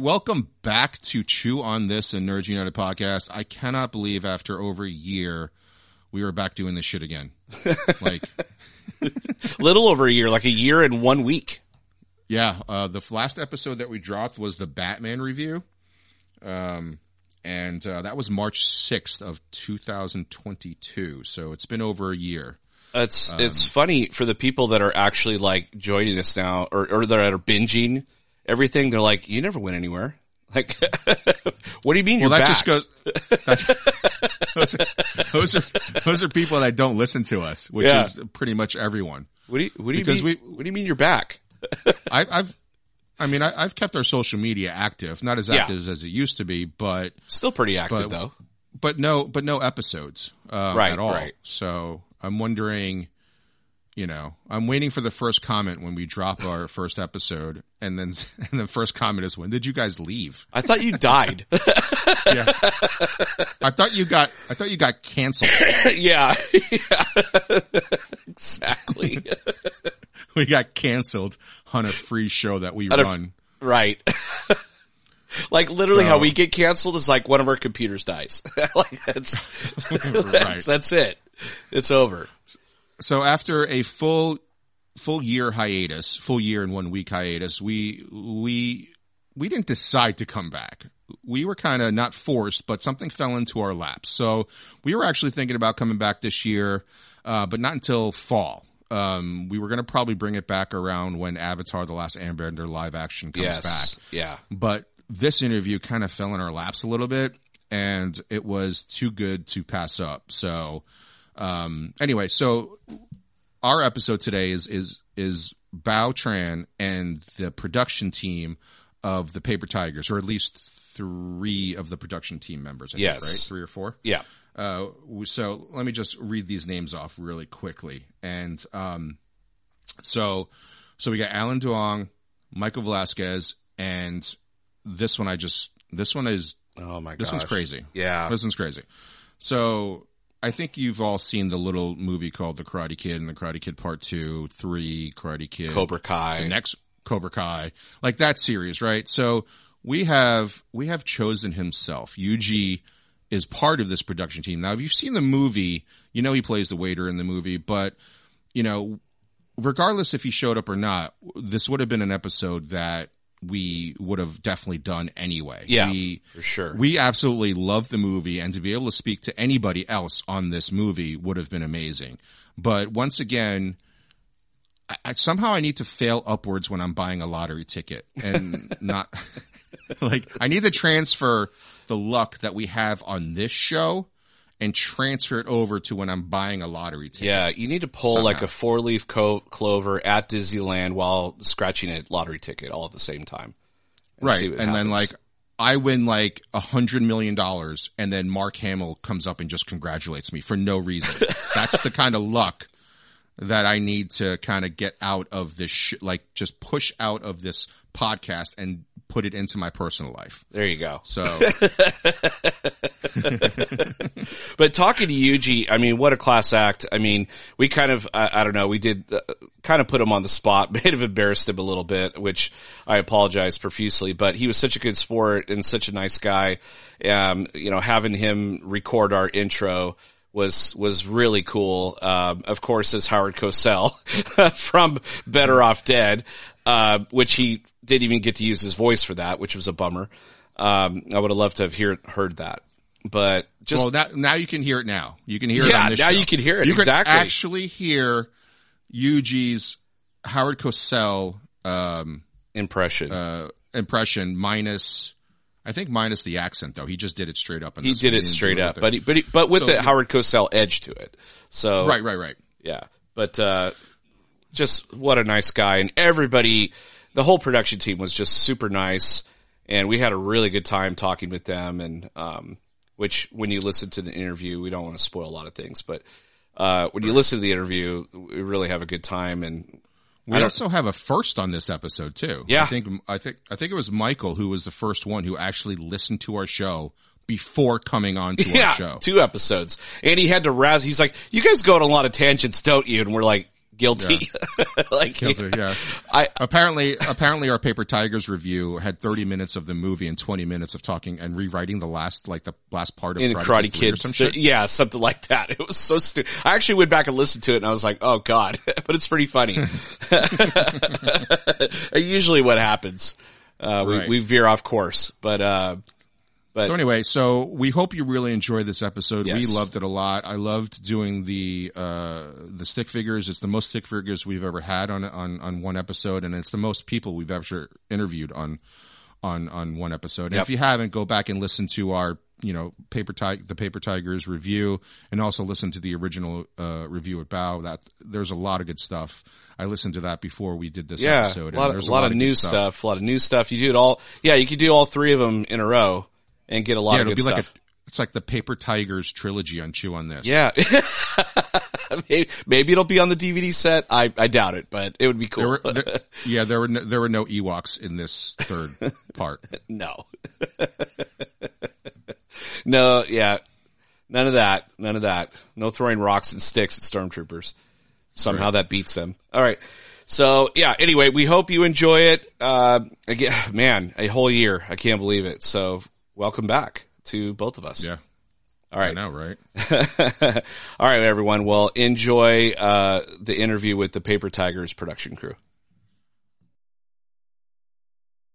Welcome back to Chew on This and Nerds United podcast. I cannot believe after over a year we were back doing this shit again. like, Little over a year, like a year and one week. yeah, uh, the last episode that we dropped was the Batman review. Um, and uh, that was March 6th of 2022. So it's been over a year. It's it's funny for the people that are actually like joining us now, or or that are binging everything. They're like, "You never went anywhere." Like, what do you mean Well, you're that back? just goes. Those, are, those are those are people that don't listen to us, which Yeah. is pretty much everyone. what do you what do you because mean? we- what do you mean you're back? I, I've, I mean, I, I've kept our social media active, not as Yeah. active as it used to be, but Still pretty active But- though. but no, but no episodes uh, Right, at all. right. So I'm wondering, you know, I'm waiting for the first comment when we drop our first episode, and then and the first comment is, "When did you guys leave?" I thought you died. Yeah. I thought you got, I thought you got canceled. yeah, yeah. exactly. we got canceled on a free show that we On a- run. right. like literally, how we get canceled is like one of our computers dies. like that's right. that's, that's it. It's over. So after a full full year hiatus, full year and one week hiatus, we we we didn't decide to come back. We were kind of not forced, but something fell into our laps. So we were actually thinking about coming back this year, uh, but not until fall. Um, we were going to probably bring it back around when Avatar: The Last Airbender live action comes Yes. back Yeah. but this interview kind of fell in our laps a little bit and it was too good to pass up. So, um, anyway, so our episode today is, is, is Bao Tran and the production team of the Paper Tigers, or at least three of the production team members. I think, Yes. right? Three or four? Yeah. Uh, so let me just read these names off really quickly. And, um, so, so we got Alan Duong, Michael Velasquez, and this one I just, this one is, Oh my god. this one's crazy. Yeah. This one's crazy. So I think you've all seen the little movie called The Karate Kid and The Karate Kid Part Two, Three, Karate Kid, Cobra Kai. the next Cobra Kai, like that series, right? So we have we have chosen himself. Yuji is part of this production team. Now, if you've seen the movie, you know he plays the waiter in the movie, but you know, regardless if he showed up or not, this would have been an episode that we would have definitely done anyway. Yeah. We, for sure. we absolutely love the movie and to be able to speak to anybody else on this movie would have been amazing. But once again, I, I, somehow I need to fail upwards when I'm buying a lottery ticket and not like I need to transfer the luck that we have on this show and transfer it over to when I'm buying a lottery ticket. yeah, you need to pull Somehow. like a four leaf co- clover at Disneyland while scratching a lottery ticket all at the same time. and right. And what then like I win like a hundred million dollars and then Mark Hamill comes up and just congratulates me for no reason. That's the kind of luck that I need to kind of get out of this, sh- like just push out of this podcast and put it into my personal life. there you go. So But talking to Yuji, I mean, what a class act. I mean, we kind of, I, I don't know, we did uh, kind of put him on the spot, may have embarrassed him a little bit, which I apologize profusely, but he was such a good sport and such a nice guy. Um, you know, having him record our intro was, was really cool. Um, of course, as Howard Cosell from Better Off Dead, uh, which he didn't even get to use his voice for that, which was a bummer. Um, I would have loved to have hear, heard that, but just well, now, now you can hear it now. You can hear it Yeah, on now show. you can hear it, You exactly. can actually hear Yuji's Howard Cosell um, impression. uh, impression minus, I think minus the accent though. He just did it straight up. In he did it straight up, but he, but he, but with So the Howard Cosell edge to it. So right, right, right. yeah, but uh, just what a nice guy, and everybody, the whole production team was just super nice, and we had a really good time talking with them. And um, which when you listen to the interview, we don't want to spoil a lot of things, but uh, when you listen to the interview, we really have a good time, and We also have a first on this episode too. Yeah. I think I think I think it was Michael who was the first one who actually listened to our show before coming on to yeah, our show. two episodes, and he had to razz. He's like, "You guys go on a lot of tangents, don't you?" And we're like, guilty. like, Guilty, yeah. I, Apparently, apparently, our Paper Tigers review had 30 minutes of the movie and 20 minutes of talking and rewriting the last, like the last part of in Karate, or Kid, some shit. yeah, something like that. It was so stupid. I actually went back and listened to it and I was like, oh god, but it's pretty funny. Usually what happens, uh, we, Right. we veer off course, but, uh, but So anyway, so we hope you really enjoyed this episode. We loved it a lot. I loved doing the uh the stick figures. It's the most stick figures we've ever had on on on one episode, and it's the most people we've ever interviewed on on on one episode. And Yep. if you haven't, go back and listen to our you know paper Ti- the paper tigers review, and also listen to the original uh review at Bao. That there's a lot of good stuff. I listened to that before we did this yeah, episode. a lot, of, there's a lot of good new stuff. a lot of new stuff. You do it all, yeah, you could do all three of them in a row and get a lot Yeah, of it'll good be like a it's like the paper tigers trilogy on Chew on this. yeah. maybe, maybe it'll be on the DVD set. I, I doubt it, but it would be cool. There were, there, yeah, there were no, there were no Ewoks in this third part. No. no, yeah. None of that. None of that. No throwing rocks and sticks at stormtroopers. Somehow Right. that beats them. All right. So yeah, anyway, we hope you enjoy it. Uh, again, man, a whole year. I can't believe it. So welcome back to both of us. Yeah, All right. I right. know, right? All right, everyone. Well, enjoy, uh, the interview with the Paper Tigers production crew.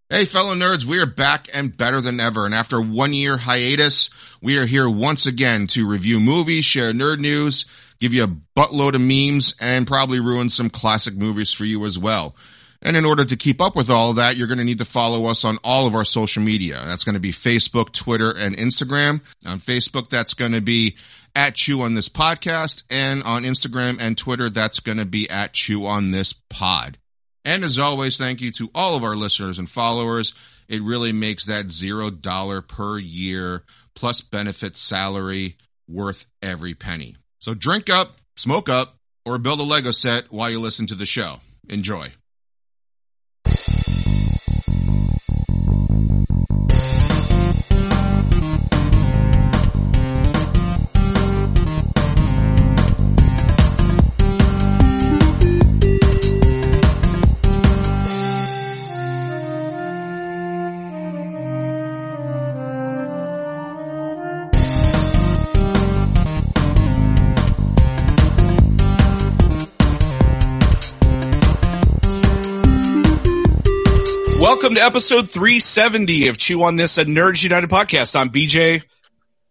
Hey, fellow nerds, we are back and better than ever. And after one year hiatus, we are here once again to review movies, share nerd news, give you a buttload of memes, and probably ruin some classic movies for you as well. And in order to keep up with all of that, you're going to need to follow us on all of our social media. That's going to be Facebook, Twitter, and Instagram. On Facebook, that's going to be at Chew on this podcast. And on Instagram and Twitter, that's going to be at Chew on this pod. And as always, thank you to all of our listeners and followers. It really makes that zero dollar per year plus benefit salary worth every penny. So drink up, smoke up, or build a Lego set while you listen to the show. Enjoy. To episode 370 of Chew on This, a Nerds United podcast. I'm BJ.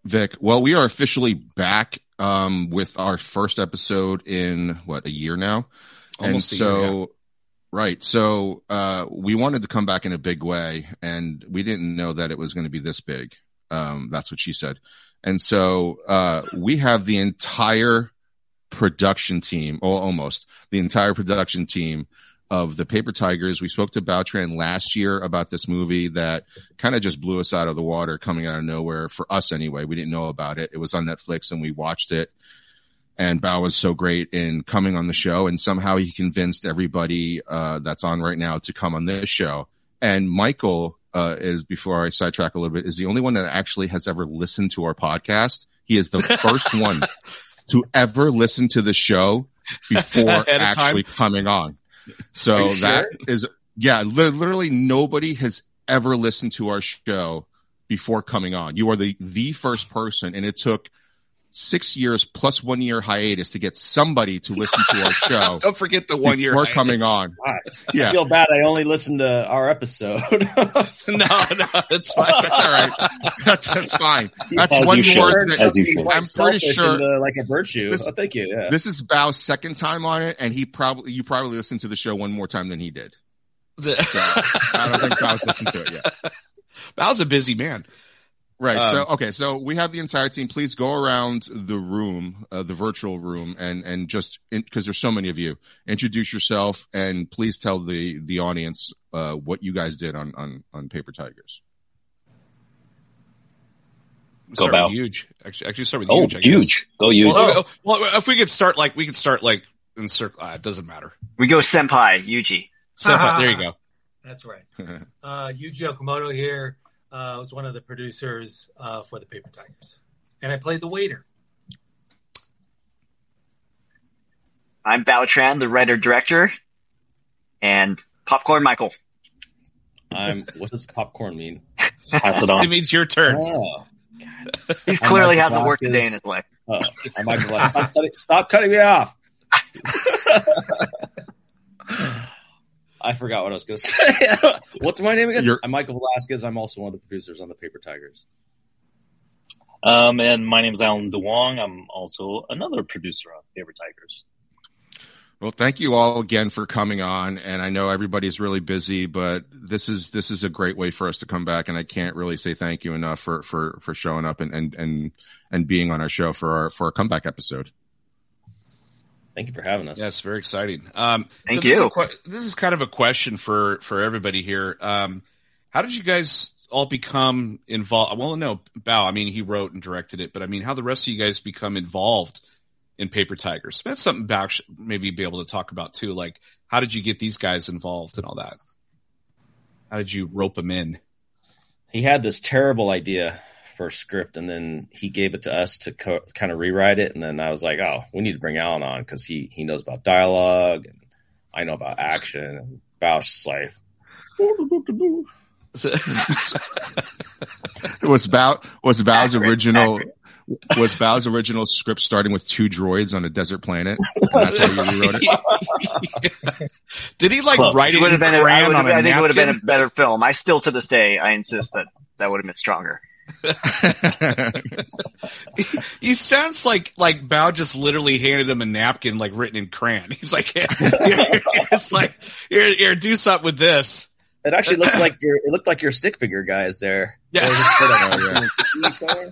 Vic, well, we are officially back um, with our first episode in what a year now, Almost a and year, so yeah. right. So uh, we wanted to come back in a big way, and we didn't know that it was going to be this big. Um, that's what she said, and so uh, we have the entire production team, or almost the entire production team of the Paper Tigers. We spoke to Bao Tran last year about this movie that kind of just blew us out of the water coming out of nowhere for us anyway. We didn't know about it. It was on Netflix and we watched it. And Bao was so great in coming on the show and somehow he convinced everybody, uh, that's on right now to come on this show. And Michael, uh, is before I sidetrack a little bit, is the only one that actually has ever listened to our podcast. He is the first one to ever listen to the show before actually coming on. So that is, yeah, li- literally nobody has ever listened to our show before coming on. You are the, the first person and it took six years plus one year hiatus to get somebody to listen to our show Don't forget the one year. We're coming on. I Yeah. feel bad. I only listened to our episode. No, no, it's fine. That's all right. That's, that's fine. That's As one you more. should. That, As. I'm pretty sure- and, uh, like a virtue. This- oh, thank you. Yeah. this is Bao's second time on it and he probably, you probably listened to the show one more time than he did. So I don't think Bao's listened to it yet. Bao's a busy man. Right. Um, so okay. So we have the entire team. Please go around the room, uh, the virtual room, and and just because there's so many of you, introduce yourself and please tell the the audience uh, what you guys did on on on Paper Tigers. Go start with huge. Actually, actually start with Oh, huge. I guess. huge. Go huge. Well, uh, well, if we could start like we could start like in circle. Uh, it doesn't matter. We go senpai, Yuji. Senpai, there you go. That's right. Uh, Yuji Okamoto here. Uh, I was one of the producers uh, for the Paper Tigers, and I played the waiter. I'm Bao Tran, the writer director, and Popcorn Michael. I'm. What does popcorn mean? Pass it on. It means your turn. Oh, He clearly hasn't worked a day in his life. oh I'm Michael. Stop, cutting, stop cutting me off. I forgot what I was going to say. What's my name again? You're- I'm Michael Velasquez. I'm also one of the producers on the Paper Tigers. Um, and my name is Alan Duong. I'm also another producer on Paper Tigers. Well, thank you all again for coming on. And I know everybody's really busy, but this is, this is a great way for us to come back. And I can't really say thank you enough for, for, for showing up and, and, and, and being on our show for our, for our comeback episode. Thank you for having us. Yeah, it's very exciting. Um, Thank so this Is you. a que- this is kind of a question for for everybody here. Um, how did you guys all become involved? Well, no, Bao. I mean, he wrote and directed it, but I mean, how the rest of you guys become involved in Paper Tigers? That's something Bao should maybe be able to talk about too. Like, how did you get these guys involved and all that? How did you rope them in? he had this terrible idea for a script and then he gave it to us to co- kind of rewrite it and then i was like oh we need to bring alan on because he he knows about dialogue and i know about action and Bausch is like Was Bao, was Bao's original, was Bao's original script starting with two droids on a desert planet? That's how you rewrote it? Did he like Close. write It it would have been. A, I, crayon would on have, a I think it would have been a better film. I still, to this day, I insist that that would have been stronger. He sounds like like Bao just literally handed him a napkin like written in crayon. He's like, here, it's like here, here, do something with this. it actually looks like your it looked like your stick figure guys there Yeah. Or just put it on your- somewhere.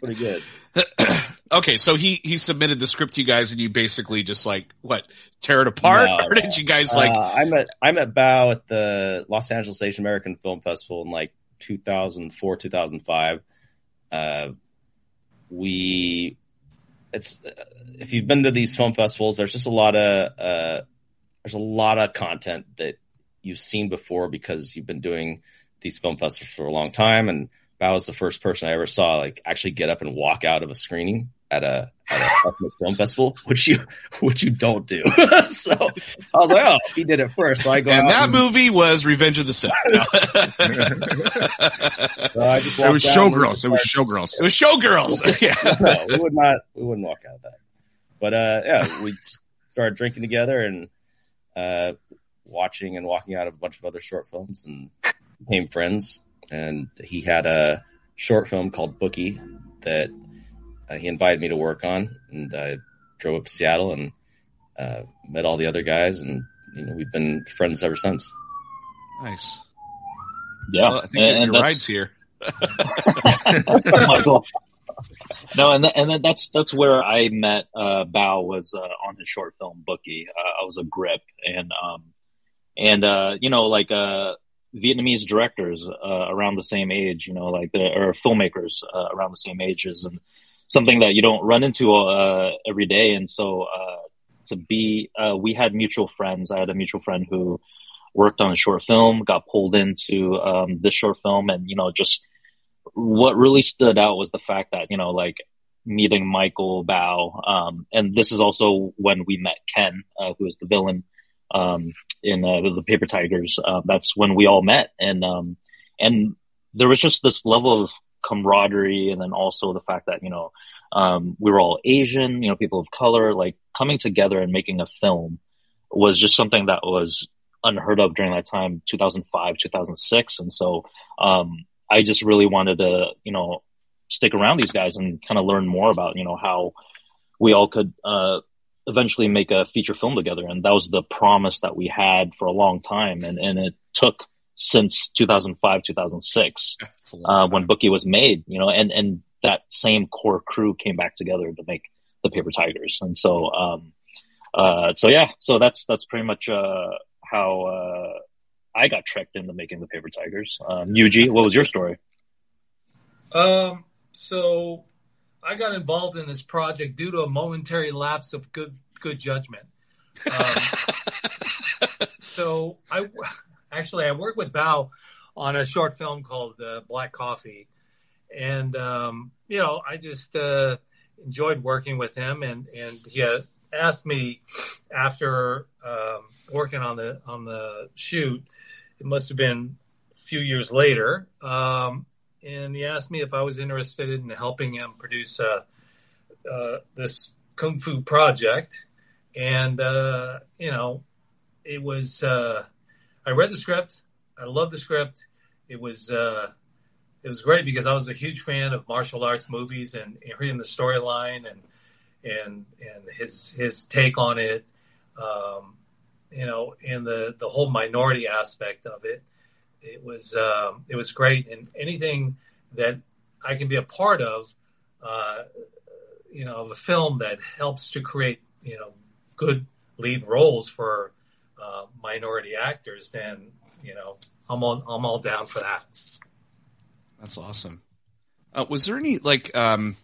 pretty good okay, so he he submitted the script to you guys, and you basically just like what tear it apart, No. or did you guys like? uh, I met I met Bao at the Los Angeles Asian American Film Festival in like 2004 2005. Uh, we it's uh, if you've been to these film festivals, there's just a lot of uh, there's a lot of content that you've seen before because you've been doing these film festivals for a long time. And Bao was the first person I ever saw like actually get up and walk out of a screening at a at a ethnic film festival, which you which you don't do. so I was like, oh, he did it first. So I go and that and- movie was Revenge of the Sith. No. so I just It was out and we showgirls. It was showgirls. it was Showgirls. yeah. no, we would not. We wouldn't walk out of that. But uh, yeah, we started drinking together and uh, watching and walking out of a bunch of other short films and became friends. And he had a short film called Bookie that uh, he invited me to work on, and I drove up to Seattle and uh, met all the other guys, and you know we've been friends ever since. Nice. Yeah, Well, I think and, your and ride's that's here. Michael. No, and th- and then that's that's where I met uh, Bao was uh, on his short film Bookie. Uh, I was a grip, and um, and uh, you know, like uh, Vietnamese directors uh, around the same age, you know, like the or filmmakers uh, around the same ages, and something that you don't run into uh, every day. And so uh, to be, uh, we had mutual friends. I had a mutual friend who worked on a short film, got pulled into um, this short film, and you know, just what really stood out was the fact that you know, like meeting Michael Bao, um, and this is also when we met Ken, uh, who is the villain um, in uh, the Paper Tigers. Uh, that's when we all met, and um, and there was just this level of camaraderie, and then also the fact that you know um, we were all Asian, you know, people of color, like coming together and making a film was just something that was unheard of during that time, 2005, 2006, and so um, I just really wanted to, you know, stick around these guys and kind of learn more about, you know, how we all could uh, eventually make a feature film together. And that was the promise that we had for a long time. And, and it took since 2005, 2006, It's a long uh, when Bookie was made, you know, and, and that same core crew came back together to make the Paper Tigers. And so, um, uh, so yeah, so that's, that's pretty much, uh, how, uh, I got tricked into making the Paper Tigers. Um, Yuji, what was your story? Um, so I got involved in this project due to a momentary lapse of good good judgment. Um, so I actually I worked with Bao on a short film called uh, Black Coffee, and um, you know I just uh, enjoyed working with him, and and he asked me after um, working on the on the shoot, it must have been a few years later, um, and he asked me if I was interested in helping him produce uh, uh, this kung fu project, and uh, you know, it was. I read the script. I loved the script. It was uh, it was great because I was a huge fan of martial arts movies and, and hearing the storyline and and and his his take on it, um, you know, and the the whole minority aspect of it. It was um, it was great, and anything that I can be a part of, uh, you know, of a film that helps to create you know good lead roles for uh, minority actors, then you know I'm all I'm all down for that. That's awesome. Uh, was there any like um,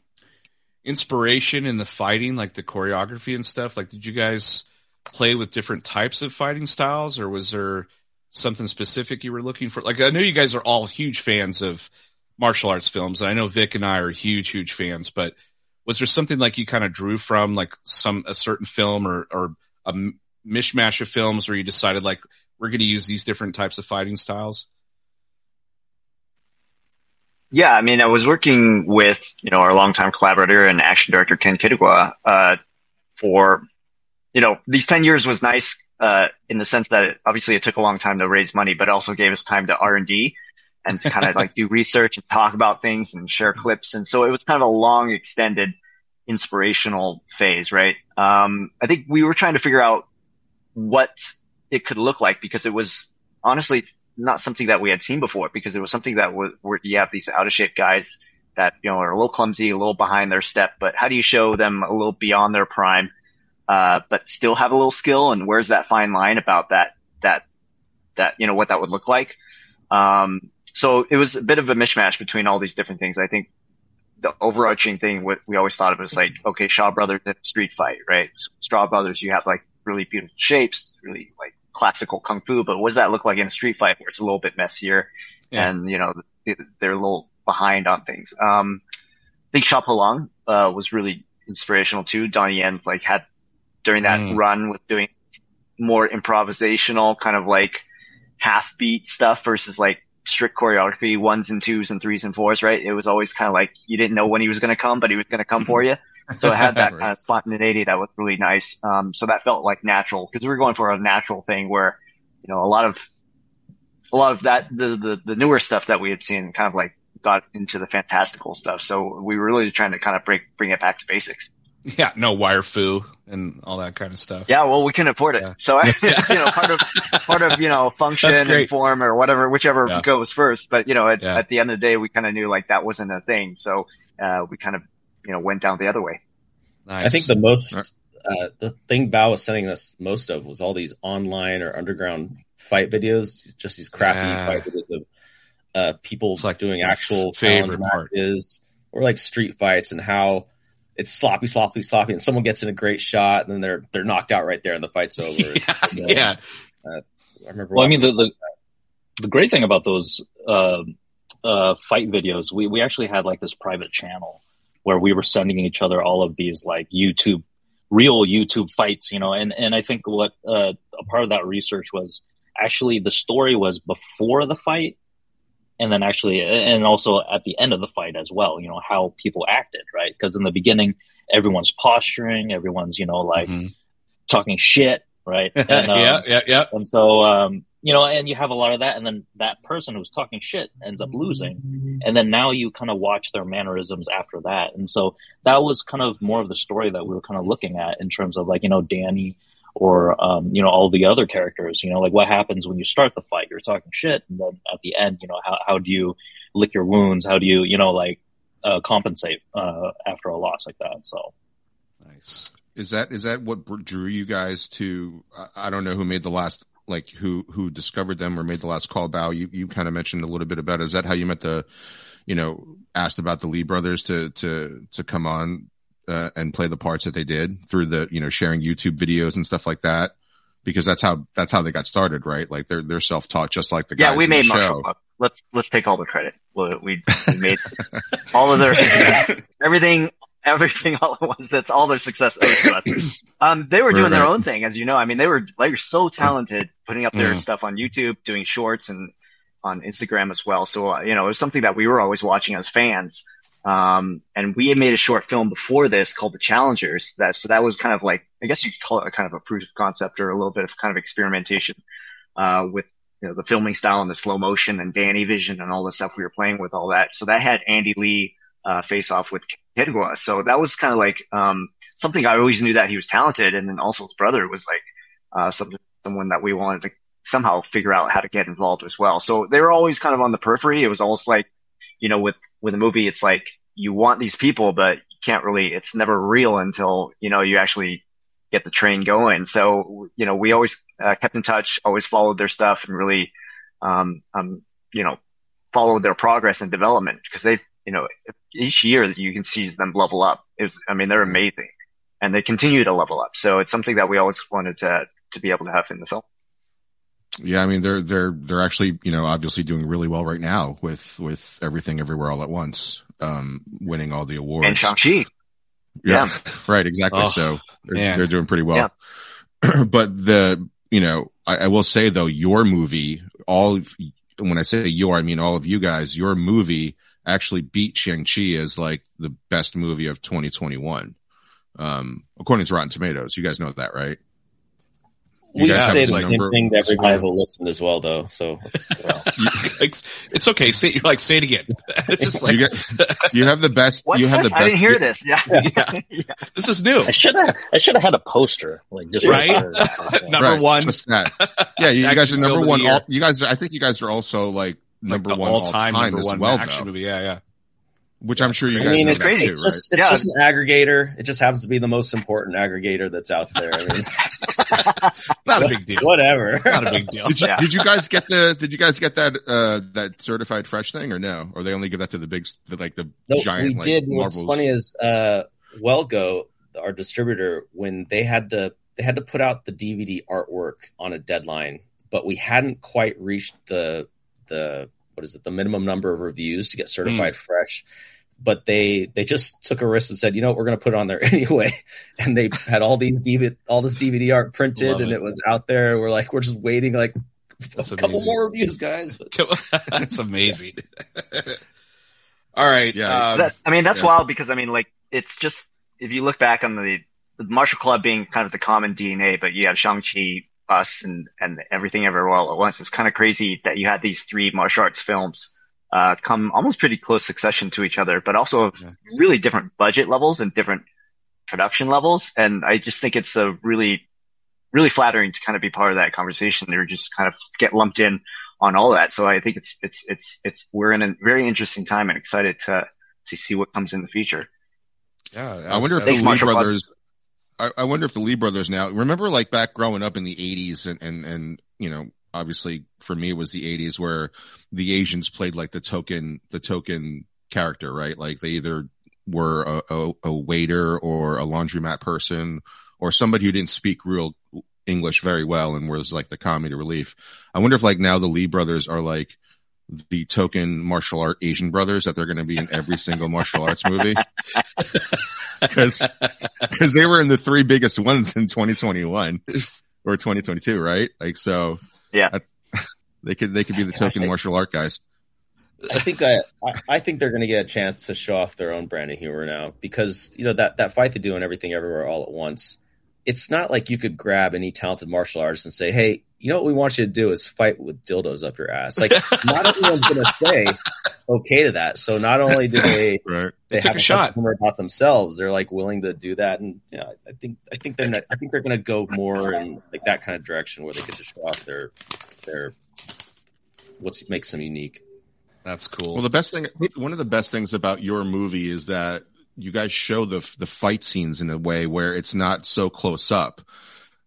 inspiration in the fighting, like the choreography and stuff? Like, did you guys play with different types of fighting styles, or was there something specific you were looking for? Like, I know you guys are all huge fans of martial arts films, and I know Vic and I are huge, huge fans. But was there something like you kind of drew from, like some a certain film or or a mishmash of films, where you decided like we're going to use these different types of fighting styles? Yeah, I mean, I was working with you know our longtime collaborator and action director Ken Quitugua uh, for you know these ten years was nice uh, in the sense that it, obviously it took a long time to raise money, but it also gave us time to R and D and to kind of like do research and talk about things and share clips, and so it was kind of a long, extended, inspirational phase, right? Um, I think we were trying to figure out what it could look like because it was honestly not something that we had seen before because it was something that where you have these out of shape guys that you know are a little clumsy, a little behind their step, but how do you show them a little beyond their prime, uh, but still have a little skill? And where's that fine line about that that that you know what that would look like? Um, so it was a bit of a mishmash between all these different things. I think the overarching thing what we always thought of was like, okay, Shaw Brothers street fight, right? So Shaw Brothers, you have like really beautiful shapes, really like classical kung fu, but what does that look like in a street fight where it's a little bit messier yeah. and, you know, they're a little behind on things. Um, I think Shao Long, uh, was really inspirational too. Donnie Yen, like, had during that mm. run with doing more improvisational kind of like half beat stuff versus like strict choreography, ones and twos and threes and fours, right? It was always kind of like you didn't know when he was going to come, but he was going to come for you. So it had that right. kind of spontaneity that was really nice. Um, so that felt like natural because we were going for a natural thing where, you know, a lot of, a lot of that, the, the, the newer stuff that we had seen kind of like got into the fantastical stuff. So we were really trying to kind of break, bring it back to basics. Yeah, no wire fu and all that kind of stuff. Yeah, well, we can afford it. Yeah. So it's, you know, part of, part of, you know, function and form or whatever, whichever yeah. goes first. But, you know, at, yeah. at the end of the day, we kind of knew like that wasn't a thing. So, uh, we kind of you know went down the other way. Nice. I think the most uh, the thing Bao was sending us most of was all these online or underground fight videos, just these crappy yeah. fight videos of uh, people it's like doing actual favorite matches or like street fights and how it's sloppy, sloppy, sloppy, and someone gets in a great shot and then they're they're knocked out right there and the fight's over. yeah, you know, yeah. Uh, I remember. Well, I mean the, the, the great thing about those uh, uh, fight videos, we we actually had like this private channel where we were sending each other all of these like YouTube, real YouTube fights, you know, and, and I think what, uh, a part of that research was actually the story was before the fight and then actually, and also at the end of the fight as well, you know, how people acted, right? Because in the beginning, everyone's posturing, everyone's, you know, like mm-hmm. talking shit, right? And, um, yeah, yeah, yeah. And so, um, you know, and you have a lot of that, and then that person who's talking shit ends up losing, and then now you kind of watch their mannerisms after that, and so that was kind of more of the story that we were kind of looking at in terms of like you know Danny or um, you know all the other characters, you know, like what happens when you start the fight, you're talking shit, and then at the end, you know, how how do you lick your wounds? How do you you know like uh, compensate uh, after a loss like that? So nice. Is that is that what drew you guys to? I don't know who made the last like who who discovered them or made the last call. Bao, you you kind of mentioned a little bit about it. is that how you met the you know asked about the lee brothers to to to come on uh, and play the parts that they did through the you know sharing youtube videos and stuff like that? Because that's how that's how they got started right? Like they're they're self-taught just like the guys yeah we made martial let's let's take all the credit. We, we made all of their everything everything all at once. That's all their success owes to us. Um, they were doing Right, their own thing, as you know. I mean, they were they were so talented putting up their Mhm. stuff on YouTube, doing shorts and on Instagram as well. So uh, you know, it was something that we were always watching as fans. Um, and we had made a short film before this called The Challengers. That so that was kind of like I guess you could call it a kind of a proof of concept or a little bit of kind of experimentation uh, with you know the filming style and the slow motion and Danny Vision and all the stuff we were playing with all that. So that had Andy Le uh, face off with Hidwa. So that was kind of like um, something I always knew that he was talented, and then also his brother was like uh, something someone that we wanted to somehow figure out how to get involved as well. So they were always kind of on the periphery. It was almost like you know with with a movie, it's like you want these people, but you can't really. It's never real until you know you actually get the train going. So, you know, we always uh, kept in touch, always followed their stuff and really, um, um, you know, followed their progress and development because they, you know, each year you can see them level up. It was, I mean, they're amazing and they continue to level up. So it's something that we always wanted to, to be able to have in the film. Yeah, I mean they're they're they're actually you know obviously doing really well right now with with everything everywhere all at once, um, winning all the awards. And Shang-Chi. Yeah, right, exactly. Oh, so they're, they're doing pretty well. but the you know I, I will say though your movie all of- when I say your I mean all of you guys your movie actually beat Shang Chi as like the best movie of 2021. Um, according to Rotten Tomatoes, you guys know that, right? You We say the the same number- thing to everybody who listened as well, though. So Like, it's okay. Say, you're like, say it again. It's like, you, get, you have the best. What's you have this? the best. I didn't hear this. Yeah. Yeah. this is new. I should have. I should have had a poster, like just Right? Number Right, one. just that. Yeah, you, you guys are number one. All, you guys, I think you guys are also like Like number the one all time, number one well, action though, movie. Yeah, yeah. which I'm sure you guys. I guys mean, know it's, that it's too, just it's Yeah. just an aggregator. It just happens to be the most important aggregator that's out there. I mean, Not a big deal. whatever. Not a big deal. Did you, Yeah. did you guys get the? Did you guys get that? Uh, that certified fresh thing or no? Or they only give that to the big, the, like the No, giant. we like, did. What's Marvels? funny is uh, Well Go, our distributor, when they had to they had to put out the DVD artwork on a deadline, but we hadn't quite reached the the what is it the minimum number of reviews to get certified Hmm. fresh. But they they just took a risk and said, you know what, we're going to put it on there anyway. And they had all these DVD all this DVD art printed, Love and it. it was out there. We're like, we're just waiting like That's a couple more reviews, guys. But Come on. That's amazing. All right. Yeah. um, That, I mean, that's yeah. wild because I mean, like, it's just if you look back on the, the Martial Club being kind of the common DNA, but you have Shang Chi, us, and and everything everywhere all at once. It's kind of crazy that you had these three martial arts films uh, come almost pretty close succession to each other, but also of Yeah. really different budget levels and different production levels. And I just think it's a really, really flattering to kind of be part of that conversation or just kind of get lumped in on all that. So I think it's, it's, it's, it's, we're in a very interesting time and excited to, to see what comes in the future. yeah. I wonder if the Lee Marshall. brothers. I, I wonder if the Lee brothers now remember like back growing up in the '80s and and and you know obviously for me it was the '80s where the Asians played like the token the token character right like they either were a, a, a waiter or a laundromat person or somebody who didn't speak real English very well and was like the comedy relief. I wonder if like now the Lee brothers are like the token martial art Asian brothers that they're going to be in every single martial arts movie because because they were in the three biggest ones in 2021 or 2022, right? Like so, Yeah. I- they could they could be the token I- martial art guys. I think I, I, I think they're going to get a chance to show off their own brand of humor now because you know that that fight they do and everything everywhere all at once. It's not like you could grab any talented martial artist and say, "Hey, you know what we want you to do is fight with dildos up your ass." Like not everyone's going to say okay to that. So not only do they Right. They took have a sense shot. of about themselves, they're like willing to do that, and yeah, I think I think they're not, I think they're going to go more in like that kind of direction where they get to show off their their what makes them unique. That's cool. Well, the best thing, one of the best things about your movie is that you guys show the the fight scenes in a way where it's not so close up.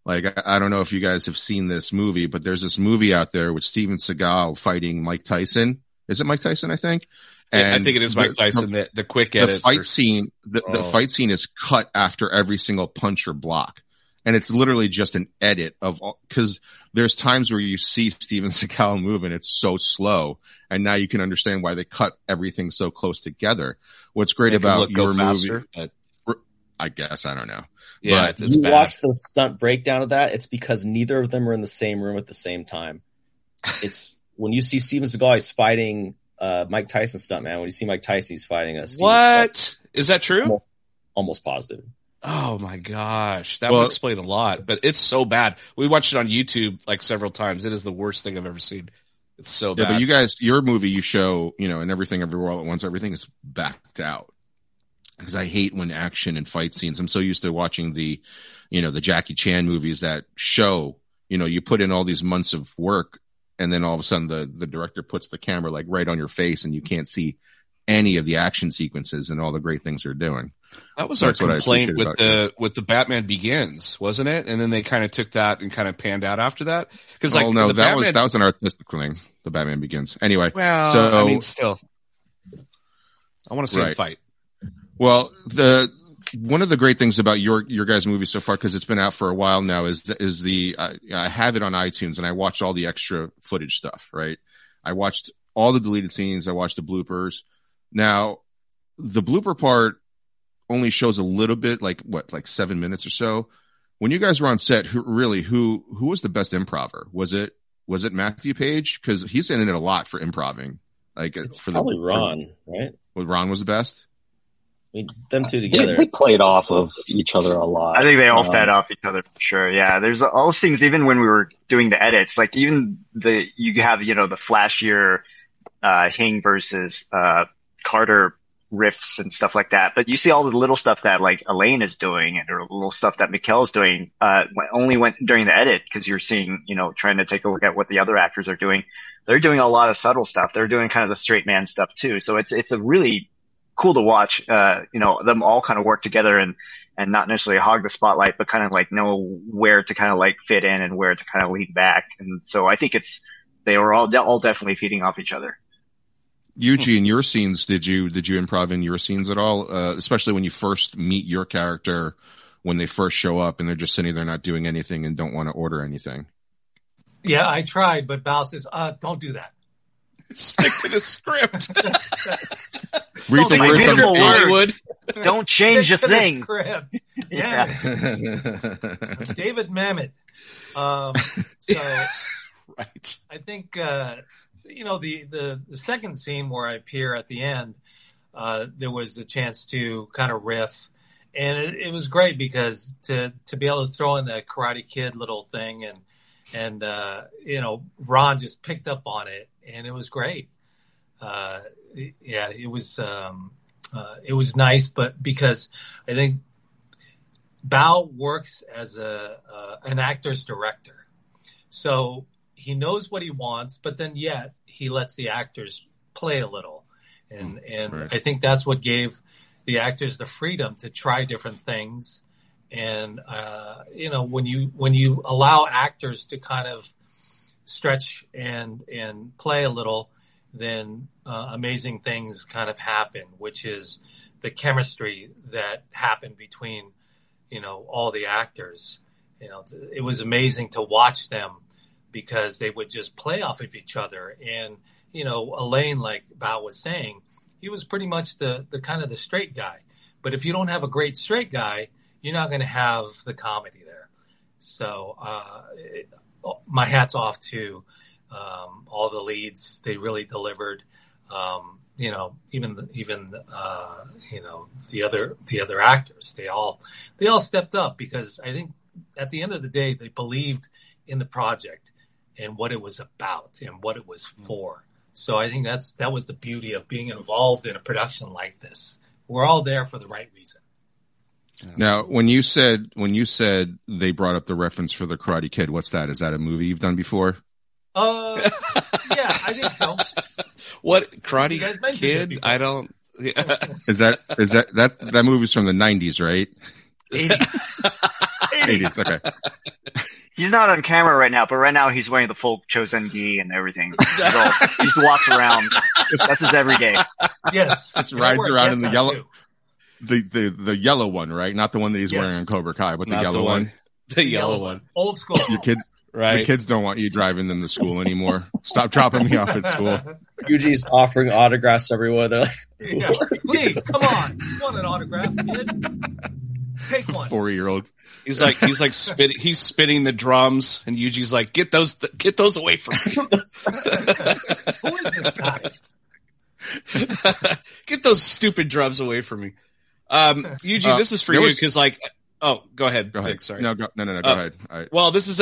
Like I, I don't know if you guys have seen this movie, but there's this movie out there with Steven Seagal fighting Mike Tyson. Is it Mike Tyson? I think. Yeah, I think it is Mike the- Tyson. The, the quick the fight are- scene the, the Oh. fight scene is cut after every single punch or block and it's literally just an edit of because there's times where you see Steven Seagal move and it's so slow and now you can understand why they cut everything so close together what's great Make him about look- go your faster, movie but- I guess I don't know. Yeah, But it's, it's you bad. watch the stunt breakdown of that, it's because neither of them are in the same room at the same time. It's when you see Steven Seagal, he's fighting uh, Mike Tyson stuntman. When you see Mike Tyson, he's fighting a Steven Seagal. What is that true? Almost positive. Oh my gosh, that Well- would explain a lot. But it's so bad. We watched it on YouTube like several times. It is the worst thing I've ever seen. It's so Yeah, bad. but you guys, your movie, you show, you know, and everything everywhere all at once, everything is backed out. Because I hate when action and fight scenes. I'm so used to watching the, you know, the Jackie Chan movies that show, you know, you put in all these months of work and then all of a sudden the, the director puts the camera like right on your face and you can't see any of the action sequences and all the great things they're doing. That was That's our complaint with the with the Batman Begins, wasn't it? And then they kind of took that and kind of panned out after that because like oh no, the that Batman. was, that was an artistic thing. The Batman Begins. Anyway. well, so- I mean, still, I want to see Right. fight. Well, the one of the great things about your your guys' movie so far, because it's been out for a while now, is is the I, I have it on iTunes and I watched all the extra footage stuff. Right, I watched all the deleted scenes. I watched the bloopers. Now, the blooper part only shows a little bit, like what, like seven minutes or so. When you guys were on set, who really who who was the best improver? Was it was it Matthew Page? Because he's in it a lot for improving. Like It's for probably the, Ron, right? For, Ron was the best. I mean, them two They, together. they played off of each other a lot. I think they all Um, fed off each other for sure. Yeah, there's all those things. Even when we were doing the edits, like even the you have you know the flashier uh, Hing versus uh, Carter riffs and stuff like that. But you see all the little stuff that like Alain is doing and or little stuff that Mykel's doing. Uh, only went during the edit because you're seeing you know trying to take a look at what the other actors are doing. They're doing a lot of subtle stuff. They're doing kind of the straight man stuff too. So it's it's a really cool to watch, uh, you know, them all kind of work together and, and not necessarily hog the spotlight, but kind of like know where to kind of like fit in and where to kind of lean back. And so I think it's, they were all, de- all definitely feeding off each other. Yuji, in your scenes, did you did you improv in your scenes at all? Uh, especially when you first meet your character, when they first show up and they're just sitting there not doing anything and don't want to order anything. Yeah, I tried, but Bao says, uh, don't do that. Stick to the script. Read the words on the Hollywood. Don't change a Stick to the thing. script. Yeah. page. David Mamet. Um, so Right. I think uh, you know the, the the second scene where I appear at the end, uh, there was a chance to kind of riff, and it, it was great because to to be able to throw in the Karate Kid little thing and and uh, you know Ron just picked up on it, and it was great. Uh, yeah, it was um, uh, it was nice, but because I think Bao works as a uh, an actor's director. So he knows what he wants, but then yet he lets the actors play a little. And and Right. I think that's what gave the actors the freedom to try different things. And uh, you know, when you when you allow actors to kind of stretch and and play a little, then uh, amazing things kind of happen, which is the chemistry that happened between you know all the actors. You know it was amazing to watch them because they would just play off of each other. And you know Alain like bao was saying he was pretty much the the kind of the straight guy. But if you don't have a great straight guy you're not going to have the comedy there. So uh my hats off to um all the leads they really delivered um you know even the, even uh you know the other the other actors they all they all stepped up because I think at the end of the day they believed in the project and what it was about and what it was for. So I think that's that was the beauty of being involved in a production like this. We're all there for the right reason. Now, when you said when you said they brought up the reference for the Karate Kid, what's that? Is that a movie you've done before? Uh, yeah, I think so. What Karate guys mentioned it Kid? I don't. Yeah. Is that is that that that movie's from the '90s, right? 80s. Okay. He's not on camera right now, but right now he's wearing the full Chosen gi and everything. He's all, he just walks around. That's his everyday. Yes, Just rides around in the yellow- too. The the the yellow one, right? Not the one that he's Yes. wearing on Cobra Kai, but the Not yellow one. The yellow one. old school. Your kids, Right. the kids don't want you driving them to school anymore. Stop dropping me off at school. Yuji's offering autographs everywhere. They're like, Yeah, please come on. You want an autograph, kid? Take one. Four year old. He's like he's like spit he's spinning the drums, and Yuji's like, get those get those away from me. Who is this guy? get those stupid drums away from me. Um, Yuji, Uh, this is for there you was- because like, oh, go ahead. Go ahead. Vic, sorry. No, go, no, no, no. Go Uh, ahead. I, Well, this is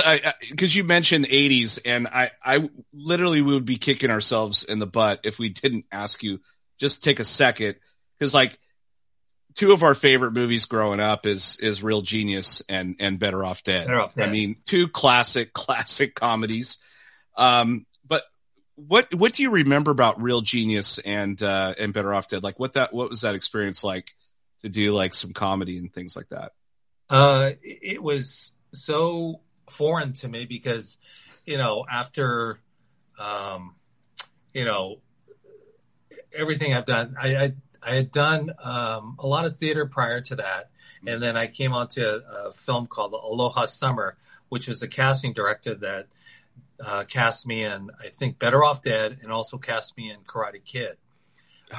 because you mentioned '80s, and I, I literally would be kicking ourselves in the butt if we didn't ask you. Just take a second, because like two of our favorite movies growing up is is Real Genius and and Better Off Dead. Better Off Dead. I mean, two classic classic comedies. Um, but what what do you remember about Real Genius and uh, and Better Off Dead? Like what that what was that experience like to do like some comedy and things like that? Uh, it was so foreign to me because, you know, after, um, you know, everything I've done, I, I, I had done um, a lot of theater prior to that, and then I came onto a, a film called Aloha Summer, which was the casting director that uh, cast me in, I think, Better Off Dead, and also cast me in Karate Kid.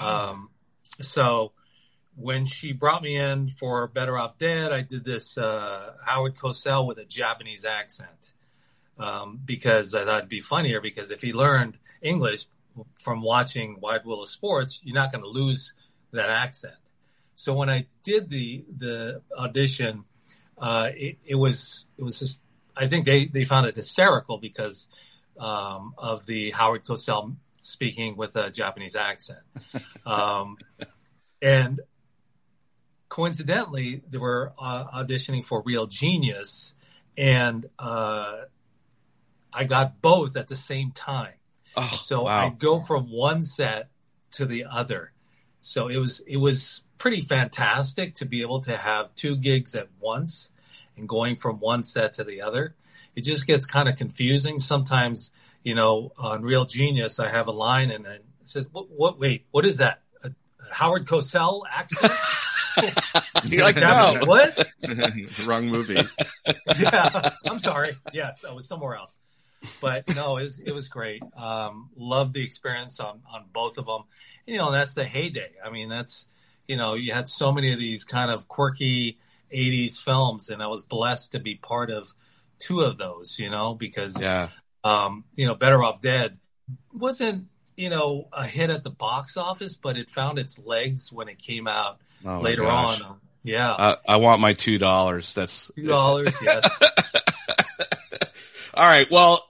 Um, so when she brought me in for Better Off Dead, I did this uh, Howard Cosell with a Japanese accent um, because I thought it'd be funnier because if he learned English from watching Wide of Sports, you're not going to lose that accent. So when I did the the audition, uh, it, it was it was just I think they they found it hysterical because um, of the Howard Cosell speaking with a Japanese accent. Um, and coincidentally, they were uh, auditioning for Real Genius, and uh, I got both at the same time. Oh, So wow. I go from one set to the other. So it was it was pretty fantastic to be able to have two gigs at once and going from one set to the other. It just gets kind of confusing sometimes. You know, on Real Genius, I have a line and I said, "What? what wait, what is that? A, a Howard Cosell accent?" You're like, no. what? Wrong movie. yeah, I'm sorry. Yes, I was somewhere else. But no, it was, it was great. Um, loved the experience on, on both of them. You know, that's the heyday. I mean, that's, you know, you had so many of these kind of quirky 80s films, and I was blessed to be part of two of those, you know, because, Yeah. um, you know, Better Off Dead wasn't, you know, a hit at the box office, but it found its legs when it came out Oh later gosh. on. Yeah. I, I want my two dollars. That's Two dollars, yes. all right. Well,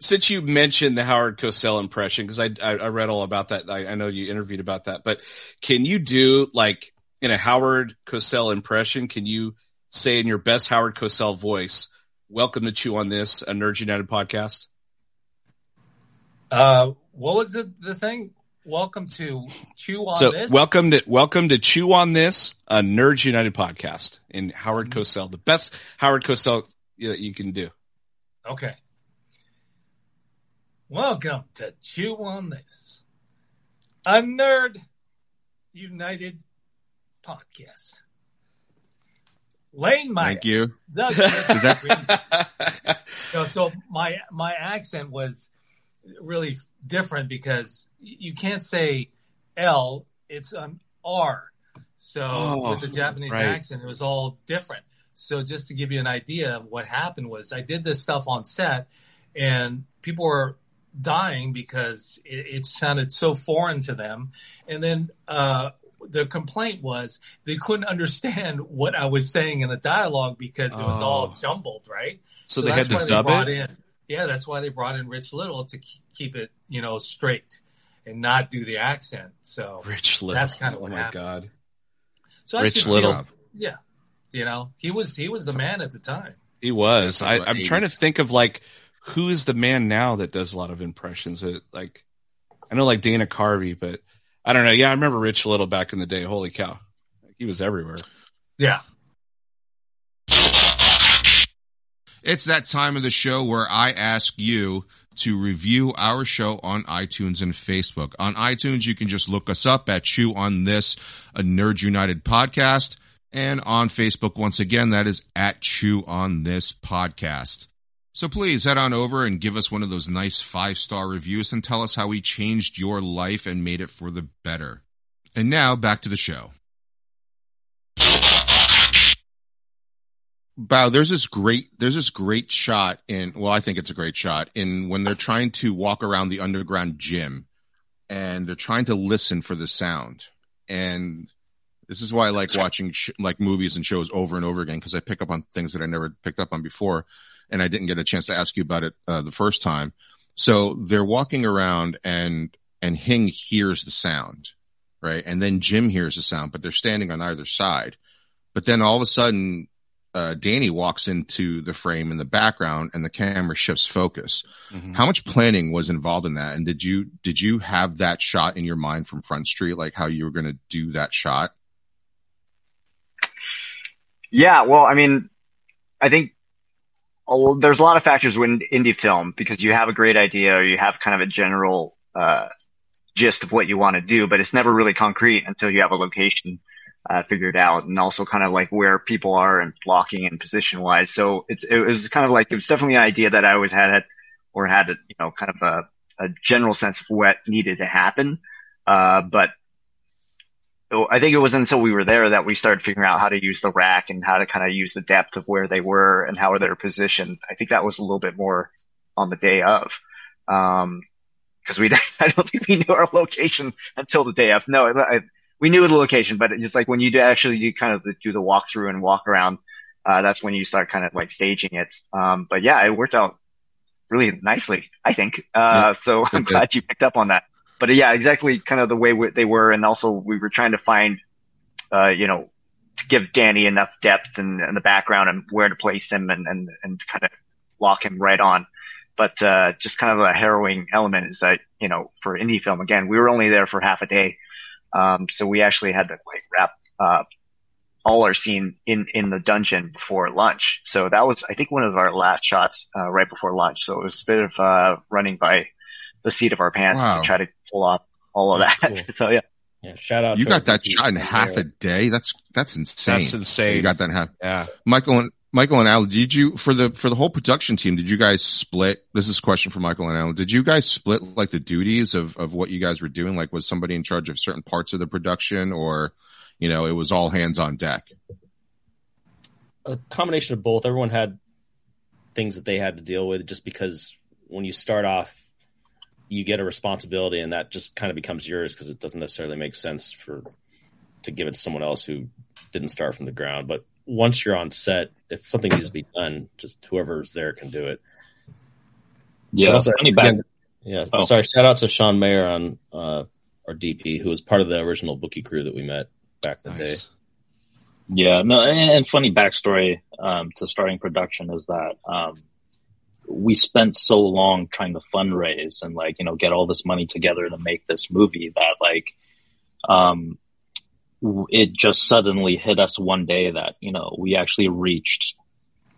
since you mentioned the Howard Cosell impression, because I, I I read all about that. I, I know you interviewed about that, but can you do like in a Howard Cosell impression? Can you say in your best Howard Cosell voice, "Welcome to Chew on This, a Nerds United podcast"? Uh, what was the the thing? Welcome to Chew on so This. welcome to welcome to Chew on This, a Nerds United podcast in Howard Mm-hmm. Cosell, the best Howard Cosell that you can do. okay. Welcome to Chew on This, a Nerd United podcast. Lane Meyer. Thank you. The No, so my my accent was really different because you can't say L; it's an R. So Oh, with the Japanese right. accent, it was all different. So just to give you an idea of what happened was, I did this stuff on set, and people were dying because it, it sounded so foreign to them. And then uh, the complaint was they couldn't understand what I was saying in the dialogue because it was all Oh. jumbled, right? so, they had to dub it. In, yeah, that's why they brought in Rich Little to keep it, you know, straight and not do the accent. So, Rich Little. That's kinda oh my happened. god. so I Rich should Little. feel- yeah, you know, he was he was the man at the time. He was. I, I'm trying to think of like who is the man now that does a lot of impressions. It, like I know like Dana Carvey, but I don't know. Yeah, I remember Rich Little back in the day. Holy cow, he was everywhere. Yeah, It's that time of the show where I ask you to review our show on iTunes and Facebook. On iTunes, you can just look us up at Chew on This, a Nerd United podcast. And on Facebook, once again, that is at Chew on This podcast. So please head on over and give us one of those nice five star reviews and tell us how we changed your life and made it for the better. And now back to the show. Bao, there's this great, there's this great shot in, well, I think it's a great shot in when they're trying to walk around the underground gym and they're trying to listen for the sound. And this is why I like watching sh- like movies and shows over and over again because I pick up on things that I never picked up on before. And I didn't get a chance to ask you about it uh, the first time. So they're walking around and, and Hing hears the sound, right? And then Jim hears the sound, but they're standing on either side. But then all of a sudden, uh, Danny walks into the frame in the background and the camera shifts focus. Mhm. How much planning was involved in that? And did you, did you have that shot in your mind from Front Street, like how you were going to do that shot? Yeah, well, I mean, I think a- there's a lot of factors when indie film because you have a great idea or you have kind of a general uh, gist of what you want to do, but it's never really concrete until you have a location uh, figured out, and also kind of like where people are and blocking and position wise. So it's it was kind of like it was definitely an idea that I always had, or had a, you know kind of a, a general sense of what needed to happen, uh, but I think it wasn't until we were there that we started figuring out how to use the rack and how to kind of use the depth of where they were and how they were positioned. I think that was a little bit more on the day of. Um, cause we, I don't think we knew our location until the day of. No, I, we knew the location, but it's just like when you do actually do kind of the, do the walkthrough and walk around, uh, that's when you start kind of like staging it. Um, but yeah, it worked out really nicely, I think. Uh, so I'm Okay. glad you picked up on that but yeah, exactly kind of the way we, they were. And also we were trying to find, uh, you know, to give Danny enough depth and, and the background and where to place him and, and, and kind of lock him right on. But, uh, just kind of a harrowing element is that, you know, for indie film, again, we were only there for half a day. Um, so we actually had to like wrap, uh, all our scene in, in the dungeon before lunch. So that was, I think, one of our last shots, uh, right before lunch. So it was a bit of, uh, running by the seat of our pants Wow. to try to pull off all of That's that. so yeah. Yeah, shout out. You to got that shot in half Mayer. a day. That's, that's insane. That's insane. You got that in half. Yeah. Michael and Michael and Alan, did you for the for the whole production team? Did you guys split? This is a question for Michael and Alan. Did you guys split like the duties of of what you guys were doing? Like, was somebody in charge of certain parts of the production, or you know, it was all hands on deck? a combination of both. Everyone had things that they had to deal with just because when you start off, you get a responsibility and that just kind of becomes yours because it doesn't necessarily make sense for to give it to someone else who didn't start from the ground. But once you're on set, if something needs to be done, just whoever's there can do it. Yeah, Also, funny again, Yeah. Oh. Sorry. Shout out to Sean Mayer on uh, our DP, who was part of the original bookie crew that we met back in the day. Yeah, no, and, and funny backstory um, to starting production is that um, we spent so long trying to fundraise and like you know get all this money together to make this movie that like um, w- it just suddenly hit us one day that you know we actually reached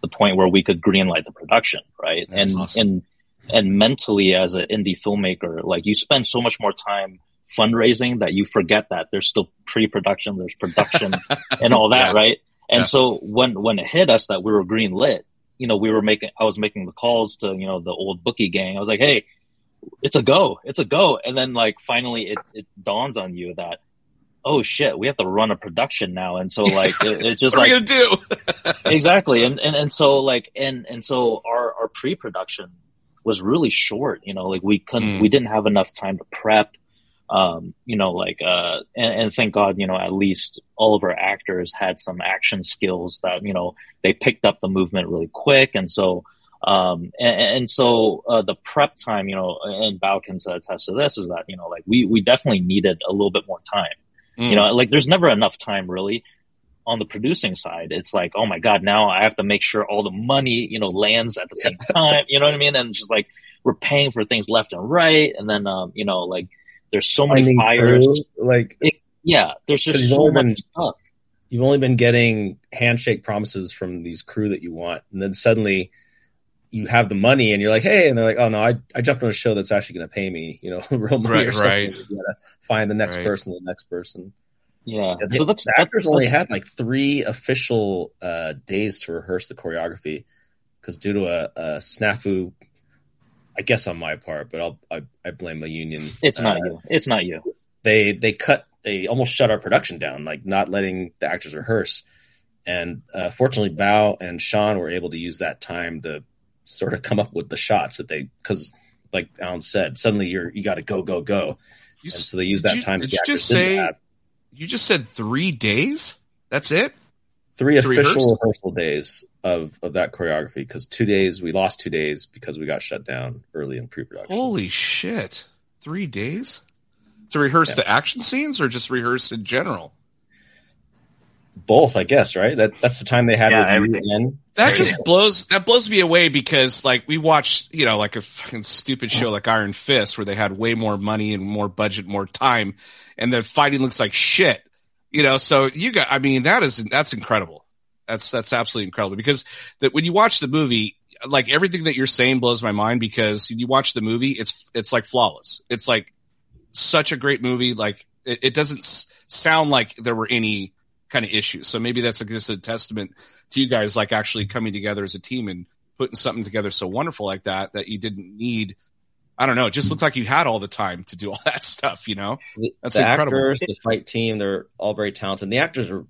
the point where we could greenlight the production, right? That's and awesome. and and mentally as an indie filmmaker, like you spend so much more time fundraising that you forget that there's still pre-production, there's production and all that, Yeah. right? And Yeah. so when when it hit us that we were green lit, you know, we were making I was making the calls to, you know, the old bookie gang. I was like, "Hey, it's a go. It's a go." And then like finally it it dawns on you that oh shit, we have to run a production now. And so like it, it's just what like are gonna do? exactly and, and and so like and and so our our pre-production was really short you know like we couldn't Mm. we didn't have enough time to prep um you know like uh and, and thank god you know at least all of our actors had some action skills that you know they picked up the movement really quick and so um and, and so uh the prep time you know and Bao can attest to this is that you know like we we definitely needed a little bit more time Mm. you know, like there's never enough time really on the producing side. It's like, oh my God, now I have to make sure all the money, you know, lands at the same time. You know what I mean? And just like we're paying for things left and right. And then, um, you know, like there's so many Finding fires. through, like Yeah. there's just so only much been- stuff. you've only been getting handshake promises from these crew that you want, and then suddenly you have the money, and you're like, hey, and they're like, oh no, I I jumped on a show that's actually going to pay me, you know, real money Right, or something. right. You gotta find the next Right. person, the next person. Yeah. Yeah, So that's, the that's, actors only had like three official uh, days to rehearse the choreography because due to a, a snafu, I guess on my part, but I'll I, I blame a union. it's not uh, you. It's not you. They they cut they almost shut our production down, like not letting the actors rehearse. And uh, fortunately, Bao and Sean were able to use that time to sort of come up with the shots that they, because like Alan said, suddenly you're you got to go go go, You, and so they use that you- time. Did the you just say? have. You just said three days. That's it. three to official rehearse? rehearsal days of of that choreography because two days we lost two days because we got shut down early in pre-production. Holy shit! Three days to rehearse Yeah. the action scenes, or just rehearse in general. Both, I guess, right? That that's the time they had Yeah, with you That just blows that blows me away because like we watched, you know, like a fucking stupid show like Iron Fist where they had way more money and more budget, more time, and the fighting looks like shit. You know, so you got I mean, that is that's incredible. That's that's absolutely incredible because that when you watch the movie, like everything that you're saying blows my mind because when you watch the movie, it's it's like flawless. It's like such a great movie. Like it, it doesn't s- sound like there were any kind of issues. So maybe that's a, just a testament to you guys, like actually coming together as a team and putting something together so wonderful like that, that you didn't need. I don't know. It just looked like you had all the time to do all that stuff, you know? the, That's the incredible. actors, the fight team, they're all very talented. The actors are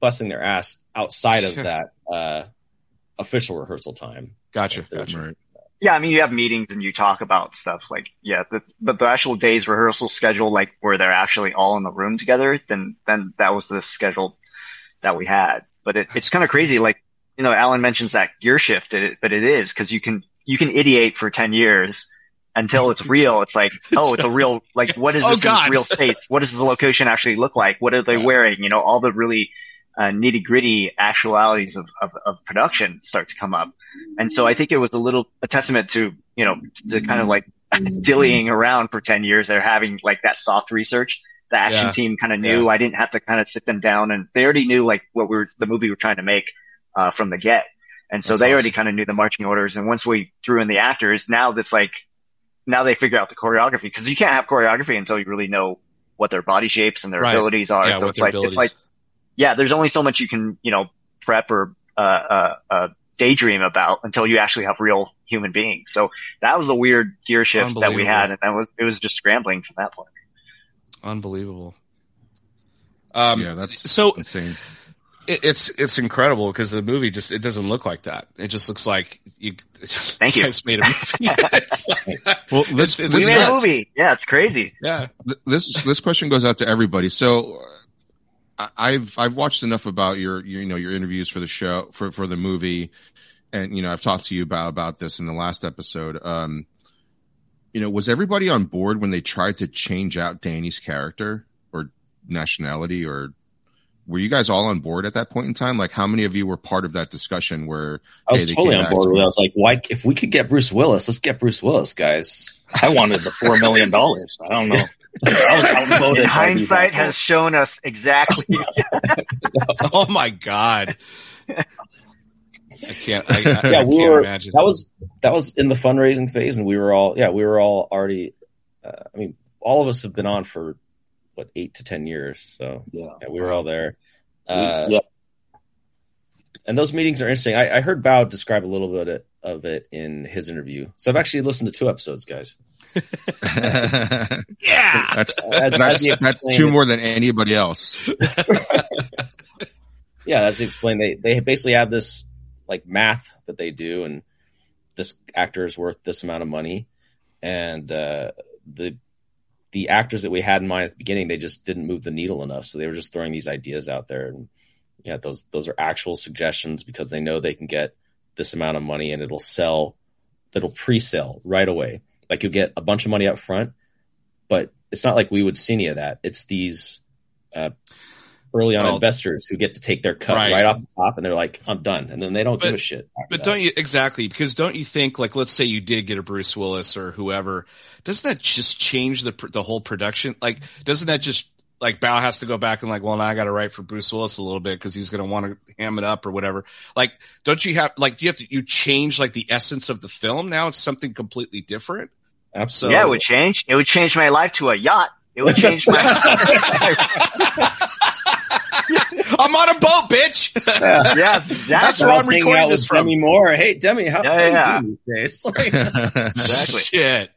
busting their ass outside of that uh, official rehearsal time. Gotcha. They're- Gotcha. Right. Yeah, I mean, you have meetings and you talk about stuff like, yeah, the, but the actual day's rehearsal schedule, like where they're actually all in the room together, then, then that was the schedule that we had. But it, it's kind of crazy. Like, you know, Alan mentions that gear shift, but it is because you can, you can ideate for 10 years until it's real. It's like, oh, it's a real, like, what is Oh, this real states? What does the location actually look like? What are they wearing? You know, all the really, uh, nitty gritty actualities of, of, of production start to come up. And so I think it was a little, a testament to, you know, to kind of like dillying around for 10 years. They're having like that soft research. The action Yeah. team kind of knew I didn't have to kind of sit them down and they already knew like what we were, the movie we were trying to make, uh, from the get. And so That's they already kind of knew the marching orders. And once we threw in the actors, now that's like, now they figure out the choreography because you can't have choreography until you really know what their body shapes and their Right. abilities are. Yeah, so it's like, abilities. it's like, yeah, there's only so much you can, you know, prep or, uh, uh, uh, daydream about until you actually have real human beings. So that was a weird gear shift that we had. And that was, it was just scrambling from that point. Unbelievable. Um, yeah, that's so insane. it, it's, it's incredible because the movie just, it doesn't look like that. It just looks like you, Thank you. guys made a movie. It's like- Well, let's, it's We let's made a movie. Yeah, it's crazy. yeah. This this question goes out to everybody. So uh, I- I've I've watched enough about your, your you know your interviews for the show for for the movie, and you know I've talked to you about about this in the last episode. Um, you know, was everybody on board when they tried to change out Danny's character or nationality, or were you guys all on board at that point in time? Like, how many of you were part of that discussion where I was Hey, totally on board to- I was like, why, if we could get Bruce Willis, let's get Bruce Willis, guys. I wanted the four million dollars. I don't know. I was outvoted. In by these hindsight has shown us exactly. Oh my God. I can't, I, I, Yeah, I we can't were, imagine. that was, that was in the fundraising phase and we were all, yeah, we were all already, uh, I mean, all of us have been on for what, eight to 10 years. So Yeah. yeah, we were all there. Uh, yeah. And those meetings are interesting. I, I heard Bao describe a little bit of it in his interview. So I've actually listened to two episodes, guys. yeah. that's As, as that's, he that's two more than anybody else. yeah, as he explained, they they basically have this like math that they do, and this actor is worth this amount of money, and uh, the the actors that we had in mind at the beginning, they just didn't move the needle enough, so they were just throwing these ideas out there, and yeah, those those are actual suggestions because they know they can get this amount of money and it'll sell, it'll pre-sell right away. Like you'll get a bunch of money up front, but it's not like we would see any of that. It's these uh, early on Well- investors who get to take their cut Right. right. off the top, and they're like, "I'm done," and then they don't But- give a shit. But that. don't you exactly because don't you think like let's say you did get a Bruce Willis or whoever, doesn't that just change the the whole production? Like, doesn't that just like Bao has to go back and like, well, now I got to write for Bruce Willis a little bit because he's going to want to ham it up or whatever. Like, don't you have like do you have to you change like the essence of the film? Now it's something completely different. Absolutely. yeah, it would change. It would change my life to a yacht. It would change my. I'm on a boat, bitch. yeah, That's exactly. where I'm hanging recording out this with from. Demi Moore. Hey, Demi, how, Yeah, how you yeah. doing these days? Like, Exactly. Shit.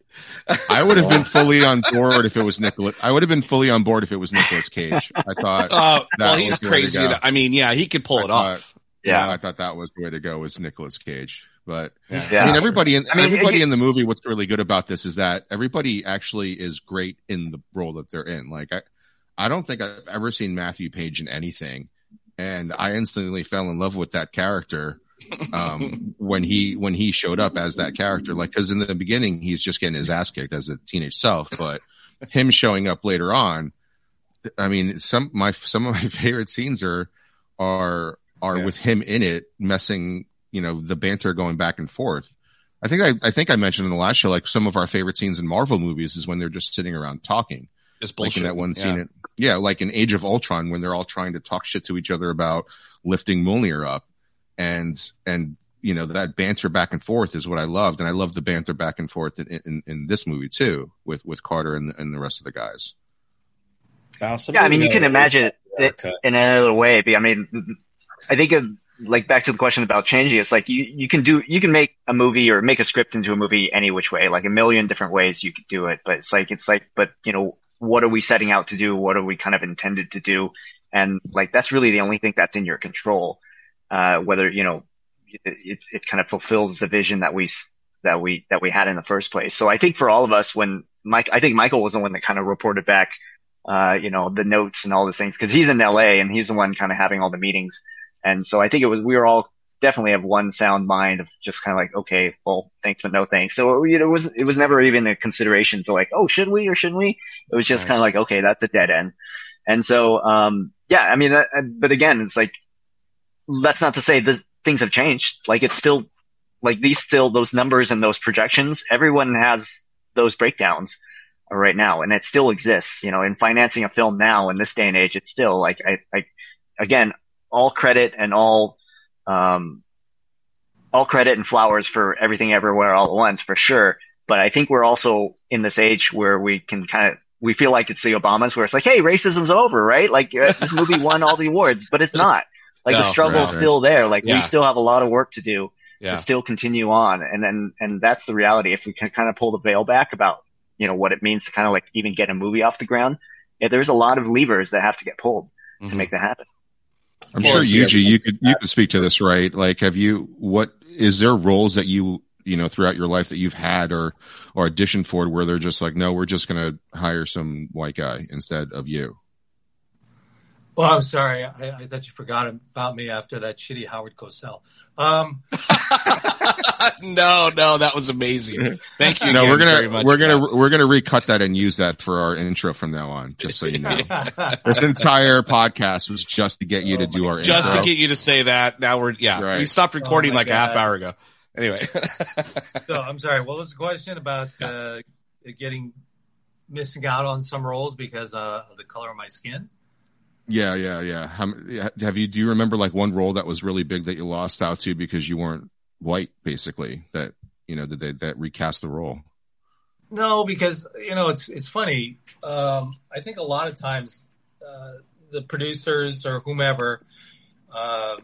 I would have been fully on board if it was Nicolas. I would have been fully on board if it was Nicolas Cage. I thought. Oh, that well, he's the way to crazy. I mean, yeah, he could pull I it thought- off. Yeah. I thought that was the way to go was Nicolas Cage. But Yeah. I mean, everybody in I mean, everybody it- in the movie. What's really good about this is that everybody actually is great in the role that they're in. Like I, I don't think I've ever seen Matthew Page in anything, and I instantly fell in love with that character um, when he when he showed up as that character. Like because in the beginning he's just getting his ass kicked as a teenage self, but him showing up later on. I mean, some my some of my favorite scenes are are are Yeah. with him in it, messing, you know, the banter going back and forth. I think I, I think I mentioned in the last show, like some of our favorite scenes in Marvel movies is when they're just sitting around talking. Just Like bullshit. in that one Yeah. scene, in- yeah, like in Age of Ultron when they're all trying to talk shit to each other about lifting Mjolnir up, and and you know that banter back and forth is what I loved, and I love the banter back and forth in, in, in this movie too with with Carter and, and the rest of the guys. Wow, some Yeah, I mean, you can imagine it, in another way. But I mean, I think of like back to the question about changing. It's like you you can do you can make a movie or make a script into a movie any which way, like a million different ways you could do it. But it's like it's like, but you know, what are we setting out to do? What are we kind of intended to do? And like that's really the only thing that's in your control. Uh, whether you know it, it, it kind of fulfills the vision that we that we that we had in the first place. So I think for all of us, when Mike, I think Michael was the one that kind of reported back uh, you know, the notes and all the things because he's in LA and he's the one kind of having all the meetings. And so I think it was, we were all definitely have one sound mind of just kind of like, okay, well, thanks, but no thanks. So, you know, it was, it was never even a consideration to like, oh, should we or shouldn't we? It was just Nice. kind of like, okay, that's a dead end. And so, um, yeah, I mean, that, but again, it's like, that's not to say that things have changed. Like it's still, like these still, those numbers and those projections, everyone has those breakdowns right now and it still exists you know in financing a film now in this day and age it's still like i, I again all credit and all um all credit and flowers for everything everywhere all at once for sure. But i think we're also in this age where we can kind of we feel like it's the obamas where it's like hey racism's over right? Like uh, this movie won all the awards but it's not like the No, struggle's right, right. still there like Yeah. we still have a lot of work to do Yeah. to still continue on. And then, and that's the reality. If we can kind of pull the veil back about, you know, what it means to kind of like even get a movie off the ground, yeah, there's a lot of levers that have to get pulled Mhm. to make that happen. I'm sure course. Yuji, you could you could speak to this, right? Like, have you what is there roles that you you know throughout your life that you've had or or auditioned for where they're just like, no, we're just gonna hire some white guy instead of you. Well, I'm sorry. I, I thought you forgot about me after that shitty Howard Cosell. Um, no, no, that was amazing. Thank you. no, we're gonna much we're gonna that. we're gonna recut that and use that for our intro from now on. Just so you know, this entire podcast was just to get you to Oh do our just intro. to get you to say that. Now we're yeah, Right. we stopped recording Oh my like a half hour ago. Anyway, so I'm sorry. What was the question about uh, getting missing out on some roles because uh, of the color of my skin? Yeah, yeah, yeah. How, have you? Do you remember like one role that was really big that you lost out to because you weren't white, basically? That you know, did they that recast the role? No, because you know it's it's funny. Um, I think a lot of times uh, the producers or whomever um,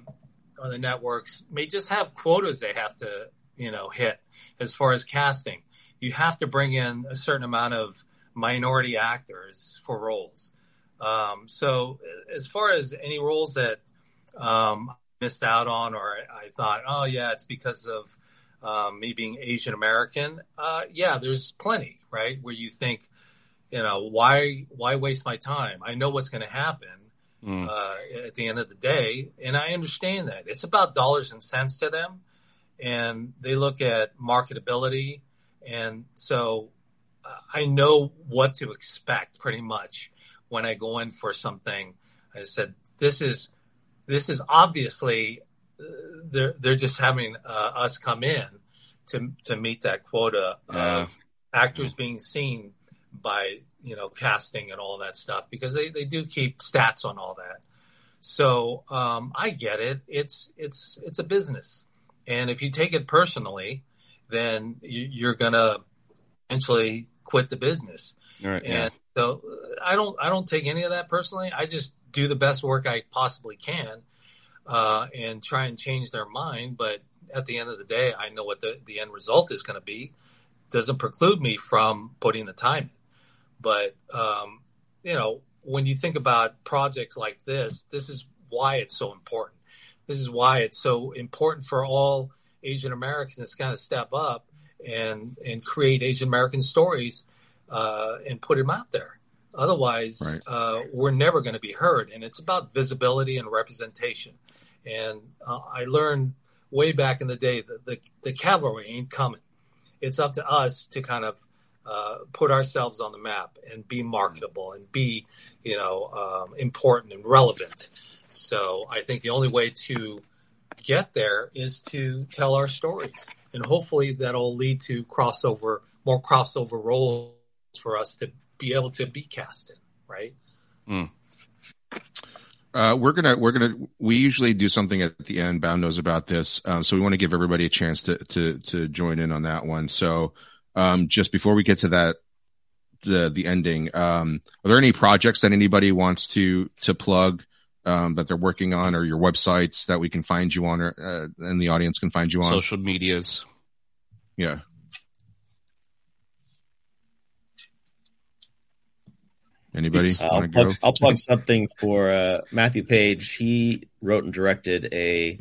on the networks may just have quotas they have to you know hit as far as casting. You have to bring in a certain amount of minority actors for roles. Um, so as far as any roles that um, I missed out on or I, I thought, oh yeah, it's because of um, me being Asian American, uh, yeah, there's plenty, right? Where you think, you know, why why waste my time? I know what's going to happen Mm. uh, at the end of the day, and I understand that it's about dollars and cents to them, and they look at marketability, and so uh, I know what to expect pretty much when I go in for something. I said, this is this is obviously they're they're just having uh, us come in to to meet that quota Yeah. of actors being seen by you know casting and all that stuff because they, they do keep stats on all that. So um, I get it. It's it's it's a business, and if you take it personally, then you, you're gonna eventually quit the business. Right, yeah. So uh, I don't I don't take any of that personally. I just do the best work I possibly can uh, and try and change their mind. But at the end of the day, I know what the, the end result is going to be. doesn't preclude me from putting the time in. But um, you know, when you think about projects like this, this is why it's so important. This is why it's so important for all Asian Americans to kind of step up and and create Asian American stories uh, and put him out there. Otherwise, Right. uh, we're never going to be heard. And it's about visibility and representation. And uh, I learned way back in the day that the, the cavalry ain't coming. It's up to us to kind of uh, put ourselves on the map and be marketable and be, you know, um, important and relevant. So I think the only way to get there is to tell our stories, and hopefully that'll lead to crossover, more crossover roles for us to be able to be cast in, right? Uh, we're gonna we're gonna we usually do something at the end. Bound knows about this, um, so we want to give everybody a chance to to to join in on that one. So, um, just before we get to that, the the ending, um, are there any projects that anybody wants to to plug um, that they're working on, or your websites that we can find you on, or uh, and the audience can find you on? Social medias. Yeah. Anybody? I'll go? plug, I'll plug something for uh, Matthew Page. He wrote and directed a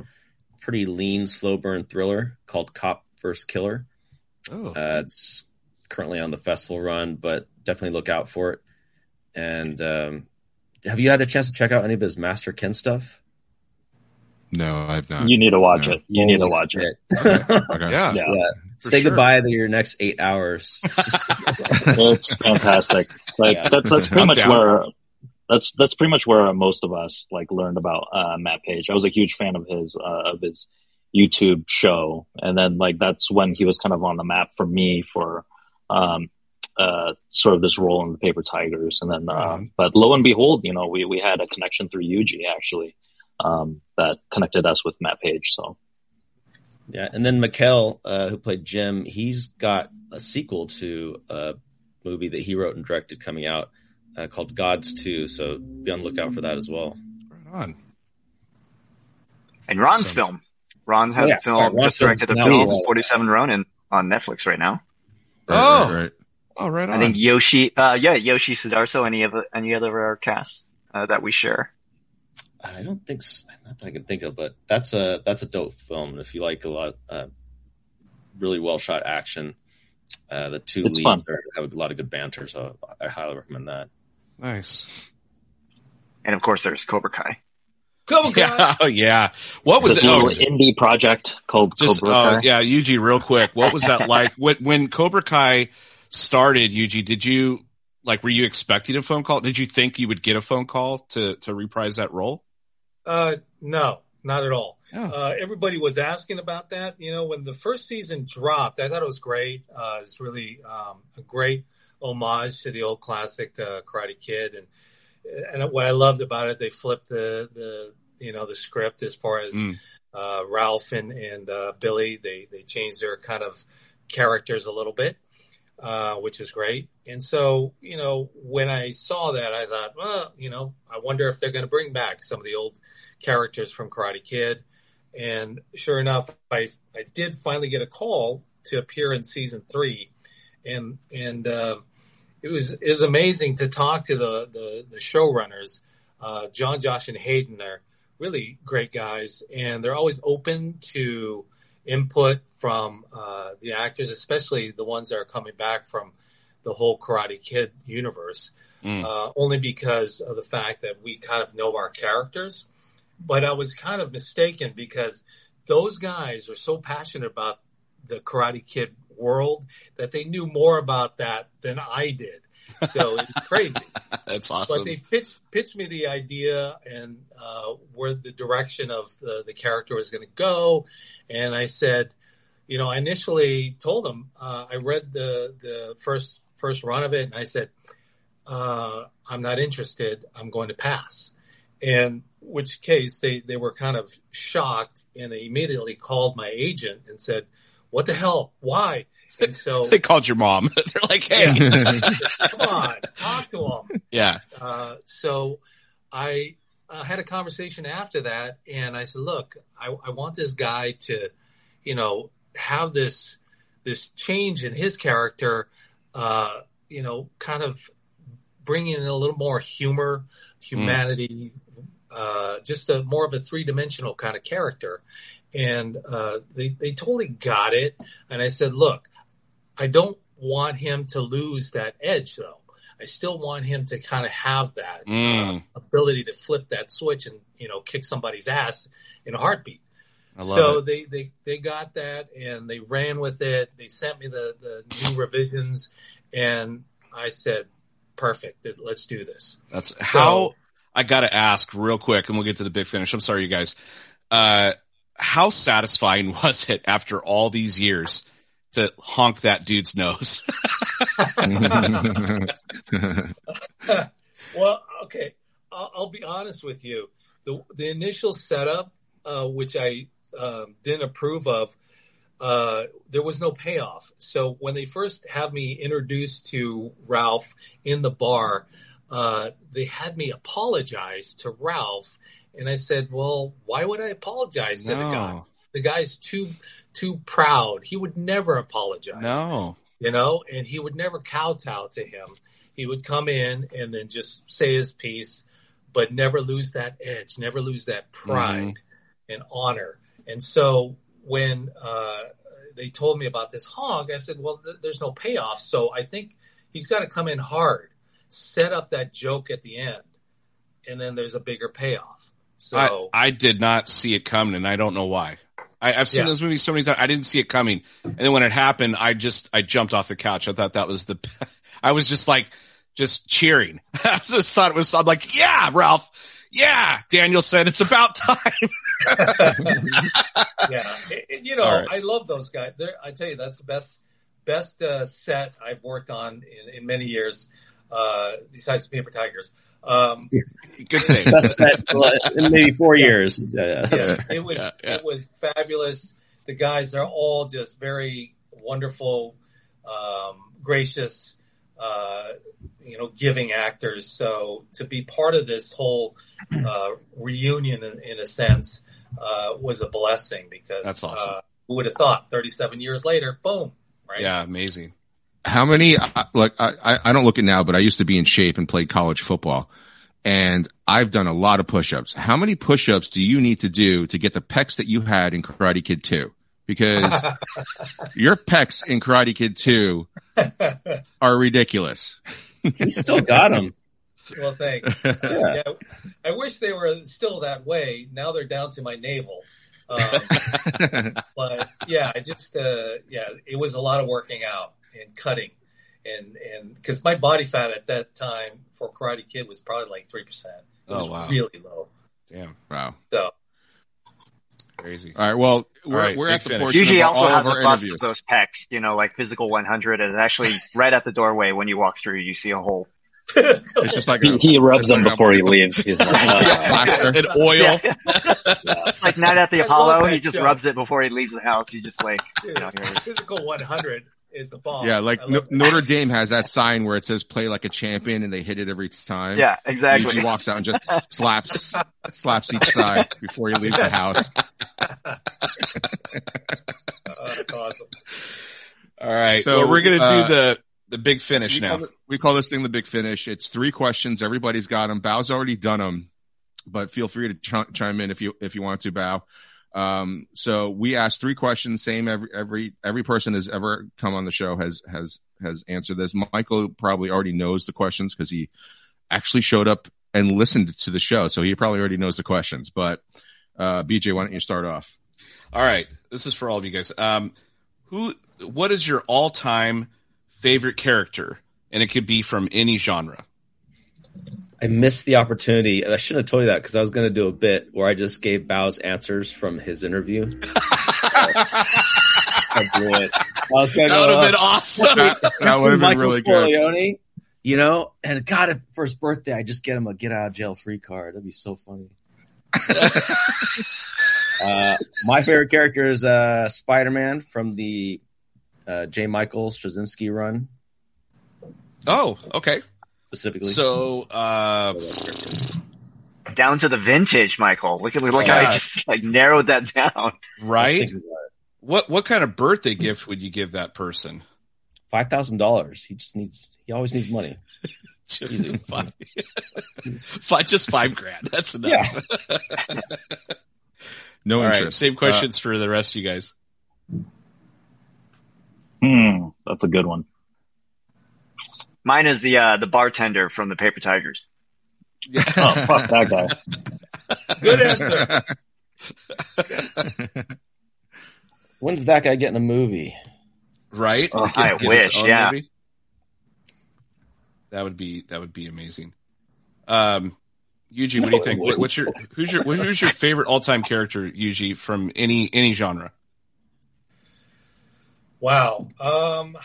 pretty lean, slow burn thriller called Cop vs. Killer. Oh, Uh, it's currently on the festival run, but definitely look out for it. And um, have you had a chance to check out any of his Master Ken stuff? No, I've not. You need to watch No. it. You need to Holy watch it. shit. Okay. yeah. Yeah, yeah. Say sure. goodbye to your next eight hours. it's fantastic. Like Yeah. that's that's pretty I'm much down. where that's that's pretty much where most of us like learned about uh, Matt Page. I was a huge fan of his uh, of his YouTube show, and then like that's when he was kind of on the map for me for um, uh, sort of this role in the Paper Tigers, and then uh, on. but lo and behold, you know we we had a connection through Yuji actually um, that connected us with Matt Page. So Yeah, and then Mykel, uh, who played Jim, he's got a sequel to a movie that he wrote and directed coming out uh, called Gods 2, so be on the lookout for that as well. Right on. And Ron's So- film. Ron has Oh, yeah, a film, sorry, Ron's just directed a film, 47 Ronin, on Netflix right now. Right, Oh. right, right. Oh, right on. I think Yoshi, uh, yeah, Yoshi Sudarso, any of any other of our casts, uh, that we share. I don't think, not that I can think of, but that's a that's a dope film. And if you like a lot, uh, really well shot action, uh, the two It's leads are, have a lot of good banter, so I highly recommend that. nice. And of course there's Cobra Kai. Cobra Kai. Yeah. Oh, yeah. What was this it? Oh, indie project called just, Cobra oh, Kai. yeah, Yuji, real quick. What was that like? when, when Cobra Kai started, Yuji, did you, like, were you expecting a phone call? Did you think you would get a phone call to, to reprise that role? Uh, no, not at all. Yeah. Uh, everybody was asking about that. You know, when the first season dropped, I thought it was great. Uh, it's really um, a great homage to the old classic uh, Karate Kid, and and what I loved about it, they flipped the the you know the script as far as Mm. uh, Ralph and and uh, Billy. They they changed their kind of characters a little bit, uh, which is great. And so you know when I saw that, I thought, well, you know, I wonder if they're going to bring back some of the old characters from Karate Kid. And sure enough, I I did finally get a call to appear in season three, and and uh, it was it was amazing to talk to the the, the showrunners. Uh, Jon, Josh, and Hayden are really great guys, and they're always open to input from uh, the actors, especially the ones that are coming back from the whole Karate Kid universe Mm. uh, only because of the fact that we kind of know our characters. But I was kind of mistaken because those guys are so passionate about the Karate Kid world that they knew more about that than I did. So it's crazy. That's awesome. But they pitched pitched me the idea and uh, where the direction of the, the character was going to go, and I said, you know, I initially told them uh, I read the the first first run of it, and I said, uh, I'm not interested. I'm going to pass. And which case they they were kind of shocked, and they immediately called my agent and said, "What the hell? Why?" And so, they called your mom. They're like, hey, come on, talk to them. yeah. Uh, so I uh, had a conversation after that, and I said, "Look, I, I want this guy to, you know, have this this change in his character, uh, you know, kind of bringing in a little more humor, humanity, uh, just a more of a three dimensional kind of character. And uh, they they totally got it. And I said, look, I don't want him to lose that edge though. I still want him to kind of have that Mm. uh, ability to flip that switch and you know kick somebody's ass in a heartbeat. So it. they, they they got that and they ran with it. They sent me the the new revisions, and I said, "Perfect, let's do this." That's how I got to ask real quick, and we'll get to the big finish. I'm sorry, you guys. Uh, how satisfying was it after all these years to honk that dude's nose? well, okay, I'll, I'll be honest with you. The the initial setup, uh, which I um, didn't approve of, uh, there was no payoff. So when they first had me introduced to Ralph in the bar, uh, they had me apologize to Ralph, and I said, "Well, why would I apologize to the guy? The guy's too too proud. He would never apologize." no. you know, and he would never kowtow to him. He would come in and then just say his piece, but never lose that edge, never lose that pride and honor. And so when uh, they told me about this hog, I said, well, th- there's no payoff. So I think he's got to come in hard, set up that joke at the end, and then there's a bigger payoff. So I, I did not see it coming, and I don't know why. I, I've seen Yeah. those movies so many times. I didn't see it coming, and then when it happened, I just I jumped off the couch. I thought that was the. I was just like just cheering. I just thought it was. I'm like, yeah, Ralph. Yeah, Daniel said it's about time. yeah, you know, right. I love those guys. They're, I tell you, that's the best best uh, set I've worked on in, in many years. Uh, besides the Paper Tigers, um, Good save. Best set in maybe four years. Uh, yeah, it was Yeah, yeah. it was fabulous. The guys are all just very wonderful, um, gracious, uh, you know, giving actors. So to be part of this whole uh, reunion, in, in a sense, uh, was a blessing because That's awesome. Uh, who would have thought? Thirty-seven years later, boom, right? Yeah, amazing. How many? I- Look, I, I I don't look it now, but I used to be in shape and played college football, and I've done a lot of push-ups. How many push-ups do you need to do to get the pecs that you had in Karate Kid Two? Because your pecs in Karate Kid Two are ridiculous. he still got them. well, thanks. Yeah. yeah, I wish they were still that way. Now they're down to my navel. Um, but yeah, I just uh, yeah, it was a lot of working out and cutting, and and because my body fat at that time for Karate Kid was probably like three percent. It Oh, was wow. really low. Damn, wow. So crazy. All right. Well, we're, right, we're at the finish. portion Yuji also has a bust interviews. of those pecs, you know, like physical 100, and actually right at the doorway when you walk through, you see a hole. It's just like He, a, he rubs it's them before he leaves. He's like, oh, Yeah, plaster. and oil. Yeah. it's like Night at the I Apollo. He just show. rubs it before he leaves the house. You just like, you know, here it is. physical one hundred is the bomb. Yeah, like I no. Notre Dame has that sign where it says "Play like a champion" and they hit it every time. yeah, exactly. he walks out and just slaps slaps each side before he leaves the house. Oh, that's awesome. All right, So, well, we're gonna uh, do the the big finish We now. call, it- we call this thing the big finish. It's three questions. Everybody's got them. Bao's already done them, but feel free to ch- chime in if you if you want to, Bow. Um, so we asked three questions. Same every every every person has ever come on the show has has has answered this. Michael probably already knows the questions because he actually showed up and listened to the show, so he probably already knows the questions. But uh, BJ, why don't you start off? All right, this is for all of you guys. Um, who? What is your all time favorite character? And it could be from any genre. I missed the opportunity. I shouldn't have told you that because I was going to do a bit where I just gave Bao's answers from his interview. I blew it. I was going That to would go, have been uh, awesome. That, that would have been Michael really good. You know, and God, if for his birthday, I just get him a get out of jail free card. That'd be so funny. uh, my favorite character is uh, Spider Man from the uh, J. Michael Straczynski run, Oh, okay. Specifically. So, uh, Down to the vintage, Michael. Look at look how I just like narrowed that down. Right? thinking about it. What what kind of birthday gift would you give that person? Five thousand dollars. He just needs. He always needs money. Just Easy. five, five, just five grand. That's enough. Yeah. No All right, interest. same questions for the rest of you guys. Hmm, that's a good one. Mine is the uh, the bartender from the Paper Tigers. Oh, fuck that guy. Good answer. When's that guy getting a movie? Right? Oh, Get- I get wish, yeah. movie? That would be that would be amazing. Um, Yuji, what do you think? What's your who's your who's your favorite all time character, Yuji, from any any genre? Wow. Um,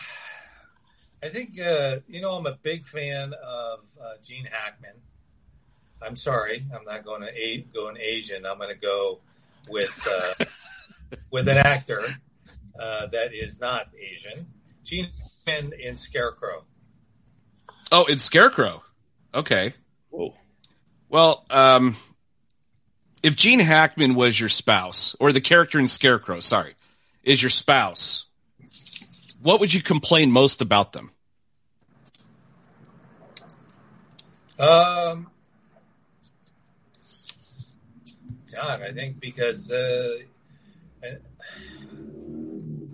I think uh, you know I'm a big fan of uh, Gene Hackman. I'm sorry, I'm not going to a- going Asian. I'm going to go with uh, with an actor uh, that is not Asian. Gene Hackman in Scarecrow. Oh, it's Scarecrow. Okay. Whoa. Well, um, if Gene Hackman was your spouse, or the character in Scarecrow, sorry, is your spouse, what would you complain most about them? Um, God, I think because uh,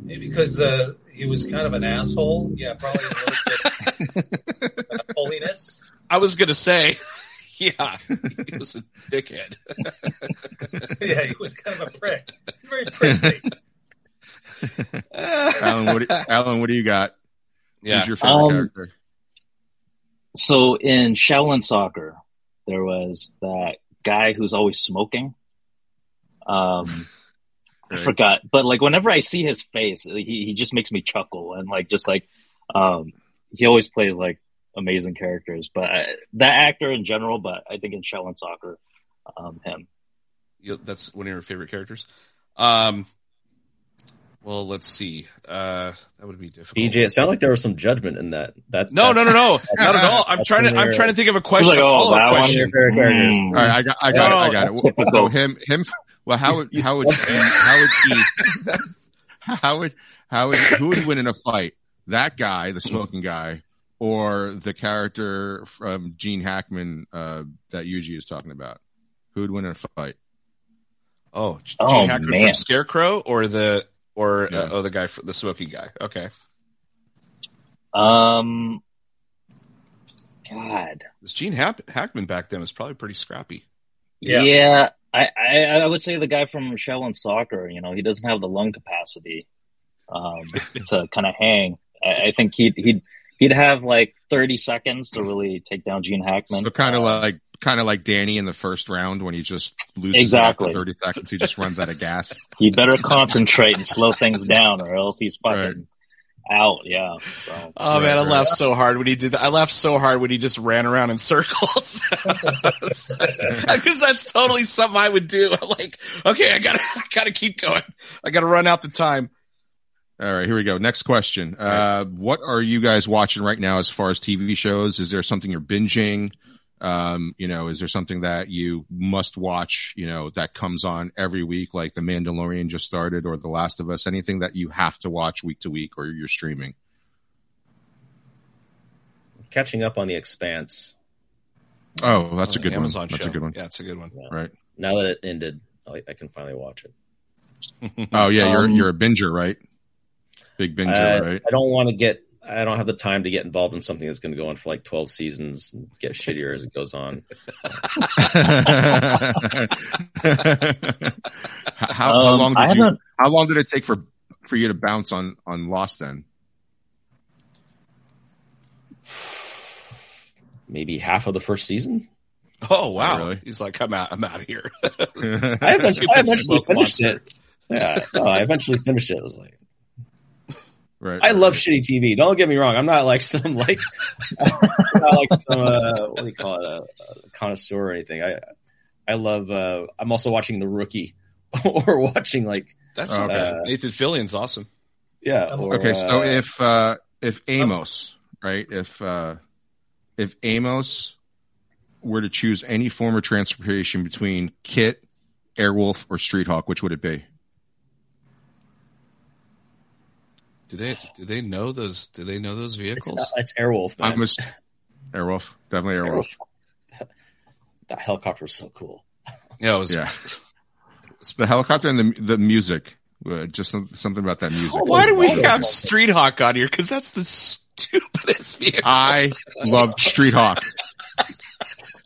maybe because uh, he was kind of an asshole. Yeah, probably a little bit uh, holiness. I was gonna say, yeah, he was a dickhead. Yeah, he was kind of a prick, very prickly. Alan, what do, Alan, what do you got? yeah, Who's your favorite Um, character? So in Shaolin Soccer, there was that guy who's always smoking. Um, I forgot, but like whenever I see his face, he he just makes me chuckle and like just like um, he always plays like amazing characters. But I, that actor in general, but I think in Shaolin Soccer, um, him. You- that's one of your favorite characters. Um, well, let's see. Uh, that would be difficult. BJ, it sounded like there was some judgment in that. That No, no, no, no, not at all. I'm trying to. I'm trying to think of a question. like, oh, follow-up that one One your question. Mm. All right, I got, I got No, it, I got it. typical. So him, him. Well, how would how would he, how would he how would how would who would win in a fight? That guy, the smoking guy, or the character from Gene Hackman uh, that Yuji is talking about? Who would win in a fight? Oh, G- Oh, Gene Hackman from. Scarecrow, or the or Yeah. uh, oh the guy, fr- the smoking guy. Okay, Um, God, this Gene Hack- Hackman back then was probably pretty scrappy. Yeah. yeah, I, I I would say the guy from Shaolin Soccer. You know, he doesn't have the lung capacity um, to kind of hang. I, I think he'd he'd he'd have like thirty seconds to really take down Gene Hackman. So kind of Uh, like kind of like Danny in the first round when he just loses Exactly. after thirty seconds. He just runs out of gas. he better concentrate and slow things down, or else he's fucking out. Yeah. So Oh man, I right. laughed so hard when he did that. I laughed so hard when he just ran around in circles. Because that's totally something I would do. I'm like, okay, I gotta, I gotta keep going. I gotta run out the time. All right, here we go. Next question. Uh, what are you guys watching right now as far as TV shows? Is there something you're binging? Um, you know, is there something that you must watch, you know, that comes on every week, like The Mandalorian just started or The Last of Us? Anything that you have to watch week to week or you're streaming? Catching up on the Expanse. Oh, that's a good Amazon one. That's a good one. Yeah, it's a good one. Right. Now that it ended, I, I can finally watch it. Oh yeah, you're, Um, you're a binger, right? Big binger, I, right? I don't want to get. I don't have the time to get involved in something that's going to go on for like twelve seasons and get shittier as it goes on. how, how Um, long I did you, how long did it take for, for you to bounce on, on Lost then? Maybe half of the first season. Oh wow, really? he's like, I'm out. I'm out of here. I eventually, I eventually finished monster. it. Yeah, no, I eventually finished it. I was like, right. I love shitty TV. Don't get me wrong. I'm not like some like, not like some uh, what do you call it, a, a connoisseur or anything. I I love. Uh, I'm also watching The Rookie, or watching like That's Oh, not okay. bad. Nathan Fillion's awesome. yeah. Or, Okay. So uh, if, uh, if Amos, right? If, uh, if Amos were to choose any form of transportation between KITT, Airwolf, or Street Hawk, which would it be? Do they do they know those? Do they know those It's, vehicles? not, it's Airwolf. Man. I'm a Airwolf, definitely Airwolf. Airwolf. That helicopter was so cool. yeah, it was. Yeah, it's the helicopter and the the music. Uh, just some, something about that music. Why do we have Street Hawk on here? Because that's the stupidest vehicle. I love Street Hawk.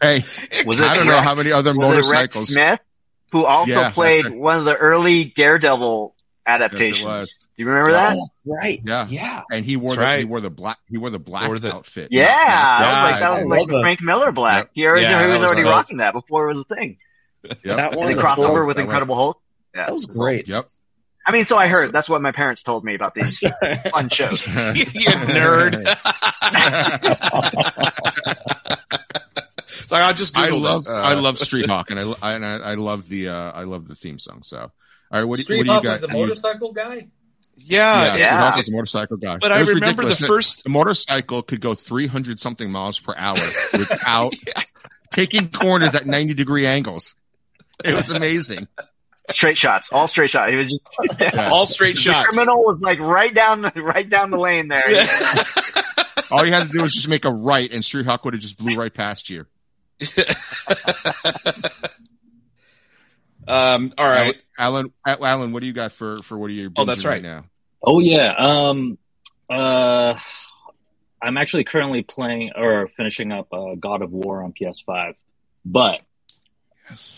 Hey, Was I it don't know how many other Was it Rex motorcycles. Smith who also Yeah, played it. one of the early Daredevil Yes, it adaptations? was. Do you remember that? Oh, right. Yeah, Yeah. and he wore That's the right. he wore the black he wore the black Wore the- Yeah, outfit. Yeah, that was like that was love like that. Frank Miller Black. Yep. He already, Yeah, he was was already dope. rocking that before it was a thing. Yep. That one And they was crossed cool. over with That was- Incredible Hulk. Yeah. That was great. Yep. I mean, so I heard. That's what my parents told me about these fun shows. you nerd. so I'll just I love. Uh, I love Street Hawk and I I, and I I love the uh I love the theme song. So, all right, what do, Street what do you Hawk was a motorcycle guy. Yeah, yeah, yeah. Street Hawk was a motorcycle guy. But It I remember ridiculous. the first. the motorcycle could go 300 something miles per hour without taking corners at 90 degree angles. It was amazing. Straight shots, all straight shots. He was just Yeah. All straight the shots. criminal was like right down the right down the lane there. All you had to do was just make a right and Street Hawk would have just blew right past you. um. All right. Alan, Alan, what do you got for, for what are you Oh, that's binging right. now? Oh yeah. Um. Uh. I'm actually currently playing or finishing up uh, God of War on PS5, but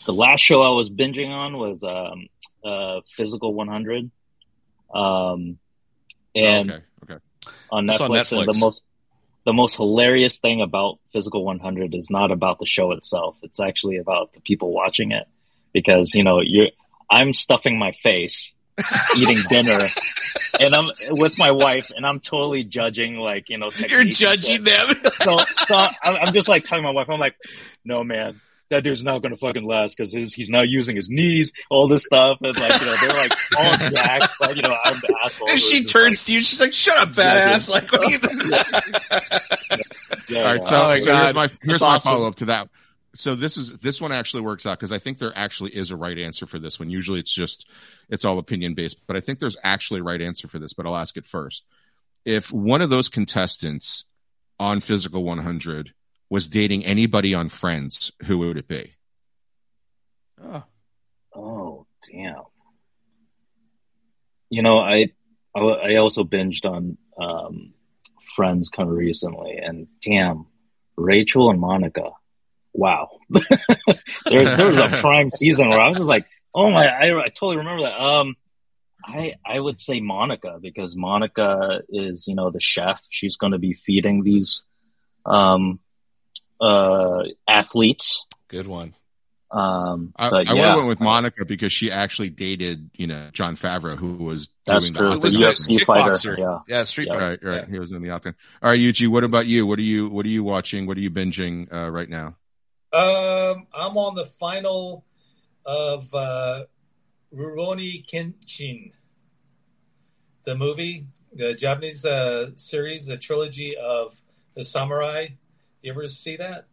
the last show I was binging on was um, uh, Physical 100. Um, and okay, okay. on It's on Netflix, and Netflix. the most the most hilarious thing about Physical 100 is not about the show itself. It's actually about the people watching it because you know you're I'm stuffing my face eating dinner and I'm with my wife and I'm totally judging like you know You're judging them. so, so I'm, I'm just like telling my wife I'm like no man that dude's not gonna fucking last because he's not using his knees all this stuff and like you know they're like all jacked but you know I'm the asshole and she just turns to you. She's like, "Shut up, fat Yeah, ass!" Like, what are you? like, yeah, All right, yeah. so, Oh my so here's my here's my awesome. follow up to that. So this is this one actually works out because I think there actually is a right answer for this one. Usually it's just it's all opinion based, but I think there's actually a right answer for this. But I'll ask it first. If one of those contestants on Physical 100 was dating anybody on Friends, who would it be? Oh, Oh, damn. You know, I, I, I also binged on, um, Friends kind of recently and damn, Rachel and Monica. Wow. There's, there was a prime season where I was just like, oh my, I, I totally remember that. Um, I, I would say Monica because Monica is, you know, the chef. She's going to be feeding these, um, uh, athletes. good one. Um, I, but I yeah. went with Monica because she actually dated, you know, Jon Favreau, who was That's doing true. the It was the the UFC fighter. kickboxer. Yeah. Yeah, Street Yeah. Fighter. Right, right. Yeah. He was in the octane. All right, Yuji, what about you? What are you what are you watching? What are you binging uh, right now? Um, I'm on the final of uh, Rurouni Kenshin, the movie, the Japanese uh, series, the trilogy of the samurai. You ever see that?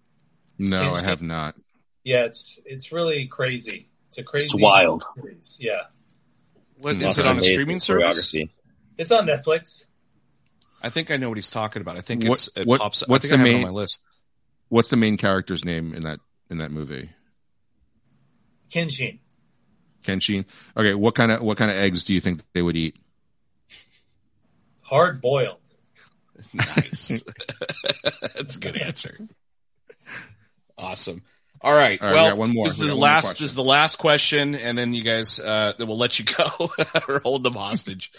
No, I have not. Yeah, it's it's really crazy. It's a crazy It's wild. series. Yeah, What is it on a streaming service? it's on Netflix. I think I know what he's talking about. I think What- it's it what- pops. what's I think the I have it main- on my list. What's the main character's name in that in that movie? Kenshin. Kenshin. Okay, what kind of what kind of eggs do you think they would eat? Hard boiled. Nice. That's a good answer. Awesome. All right. All right, well, got one more. this is We the got one more last. question. This is the last question, and then you guys, uh, then we'll let you go or hold them hostage.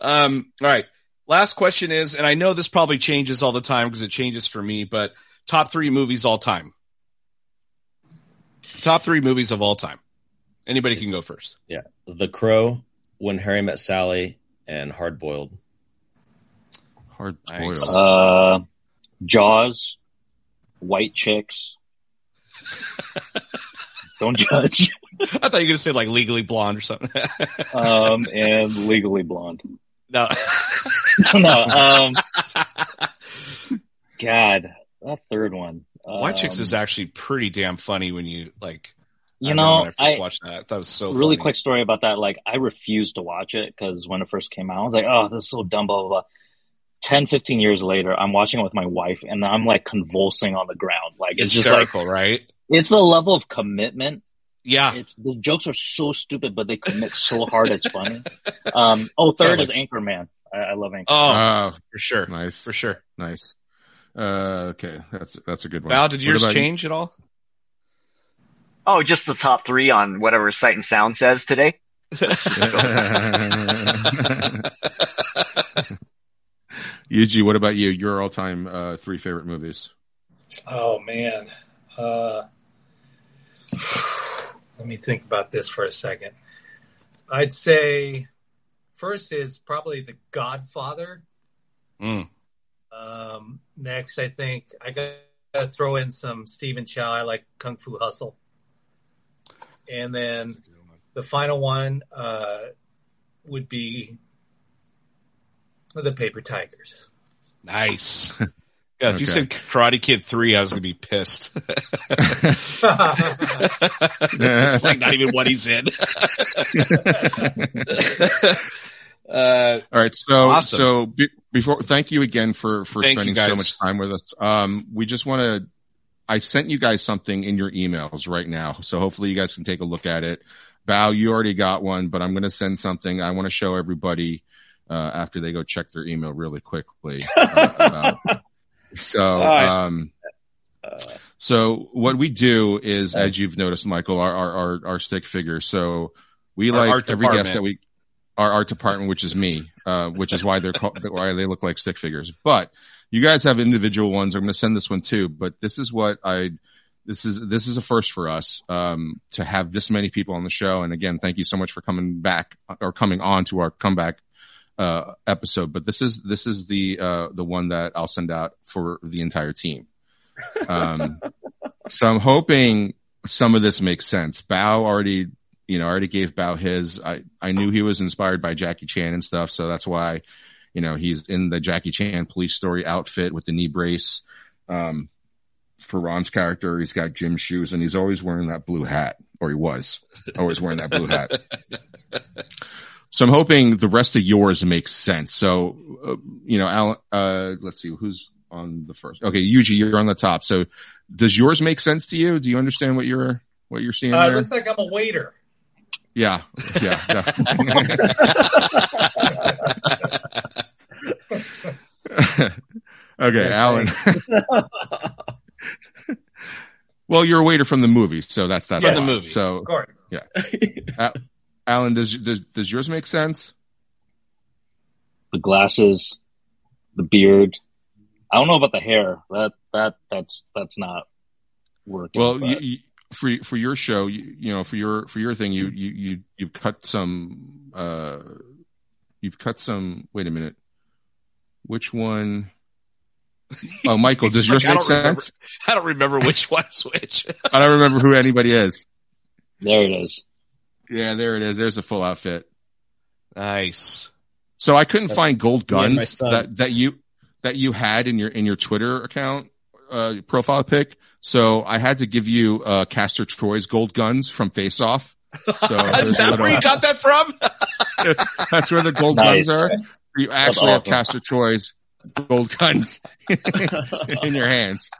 Um, all right. Last question is, and I know this probably changes all the time because it changes for me, but top three movies all time. Top three movies of all time. Anybody can go first. Yeah. The Crow, When Harry Met Sally, and Hard Boiled. Hard Nice. boiled. Uh, Jaws, White Chicks. Don't judge. I thought you were going to say like Legally Blonde or something. Um, and Legally Blonde. no. no, um, God, that third one. White Chicks Um, is actually pretty damn funny when you like You I know, when I first I- watched that. That was so really funny. quick story about that. Like, I refused to watch it because when it first came out, I was like, oh, this is so dumb, blah, blah, blah. 10, 15 years later, I'm watching it with my wife and I'm like convulsing on the ground. Like, it's just like, Hysterical, right? it's the level of commitment. Yeah. It's the jokes are so stupid, but they commit so hard. It's funny. Um, oh, third is Sounds- Anchorman. I, I love Anchorman. Oh, Oh, for sure. nice, For sure. nice. Uh, okay, that's that's a good one. Val, did yours about you? change at all? Oh, just the top three on whatever Sight and Sound says today. Yuji, what about you? Your all-time uh, three favorite movies? Oh man. Uh, let me think about this for a second. I'd say first is probably The Godfather. Mm. Um, next, I think I got to throw in some Stephen Chow. I like Kung Fu Hustle. And then the final one uh, would be The Paper Tigers. Nice. Yeah, if you said Karate Kid 3, I was going to be pissed. it's like not even what he's in. Uh, All right, so Awesome. so be, before thank you again for for Thank spending so much time with us. Um, we just want to. I sent you guys something in your emails right now, so hopefully you guys can take a look at it. Bao, you already got one, but I'm going to send something. I want to show everybody uh, after they go check their email really quickly. uh, so, um, so what we do is, as you've noticed, Mykel, our our our, our stick figure. So we like every guest that we, our art department, which is me, uh, which is why they're called, why they look like stick figures. But you guys have individual ones. I'm going to send this one too. But this is what I, this is this is a first for us um, to have this many people on the show. And again, thank you so much for coming back or coming on to our comeback uh, episode. But this is this is the uh, the one that I'll send out for the entire team. Um, so I'm hoping some of this makes sense. Bao already, you know, I already gave Bao his. I, I knew he was inspired by Jackie Chan and stuff. So that's why, you know, he's in the Jackie Chan police story outfit with the knee brace. Um, for Ron's character, he's got gym shoes and he's always wearing that blue hat or he was always wearing that blue hat. So I'm hoping the rest of yours makes sense. So, uh, you know, Alan, uh, let's see who's on the first. Okay, Yuji, you're on the top. So does yours make sense to you? Do you understand what you're, what you're seeing Uh, it looks like I'm a waiter. Yeah. Yeah. definitely. okay, Alan. well, you're a waiter from the movie, so that's that. From the movie. So, Of course. yeah Alan, does, does does yours make sense? The glasses, the beard. I don't know about the hair. That that that's that's not working. Well, but- you, you, for for your show, you, you know, for your for your thing, you you you you've cut some. uh You've cut some. Wait a minute. Which one? Oh, Mykel, does He's yours like, I make don't remember. sense? I don't remember which one's which. I don't remember who anybody is. there it is. Yeah, there it is. There's a full outfit. nice. So I couldn't That's- find gold that's me and my guns son. that that you that you had in your in your Twitter account uh profile pic. So I had to give you uh Castor Troy's gold guns from Face Off. So Is that little- where you got that from? that's where the gold Nice. guns are. You actually have awesome. Castor Troy's gold guns in your hands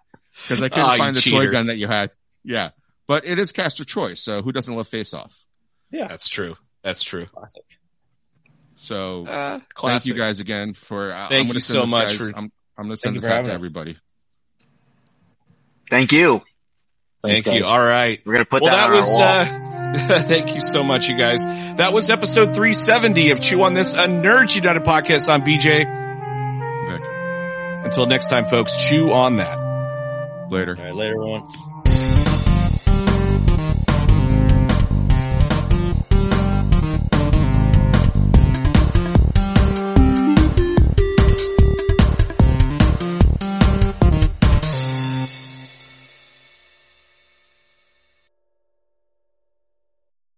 because I couldn't Oh, find the cheater. toy gun that you had. Yeah, but it is Castor Troy. So who doesn't love Face Off? yeah, That's true. That's true. classic. So Uh, thank you guys again for. uh, Thank I'm you send so much guys- for- I'm, I'm going to send you this out to having us. everybody. Thank you. Thank Thanks, you. All right. We're gonna put well, that, that on was, our wall. uh, thank you so much, you guys. That was episode 370 of Chew on This, a Nerds United podcast. I'm BJ. Until next time, folks, chew on that. Later. All right, later, everyone.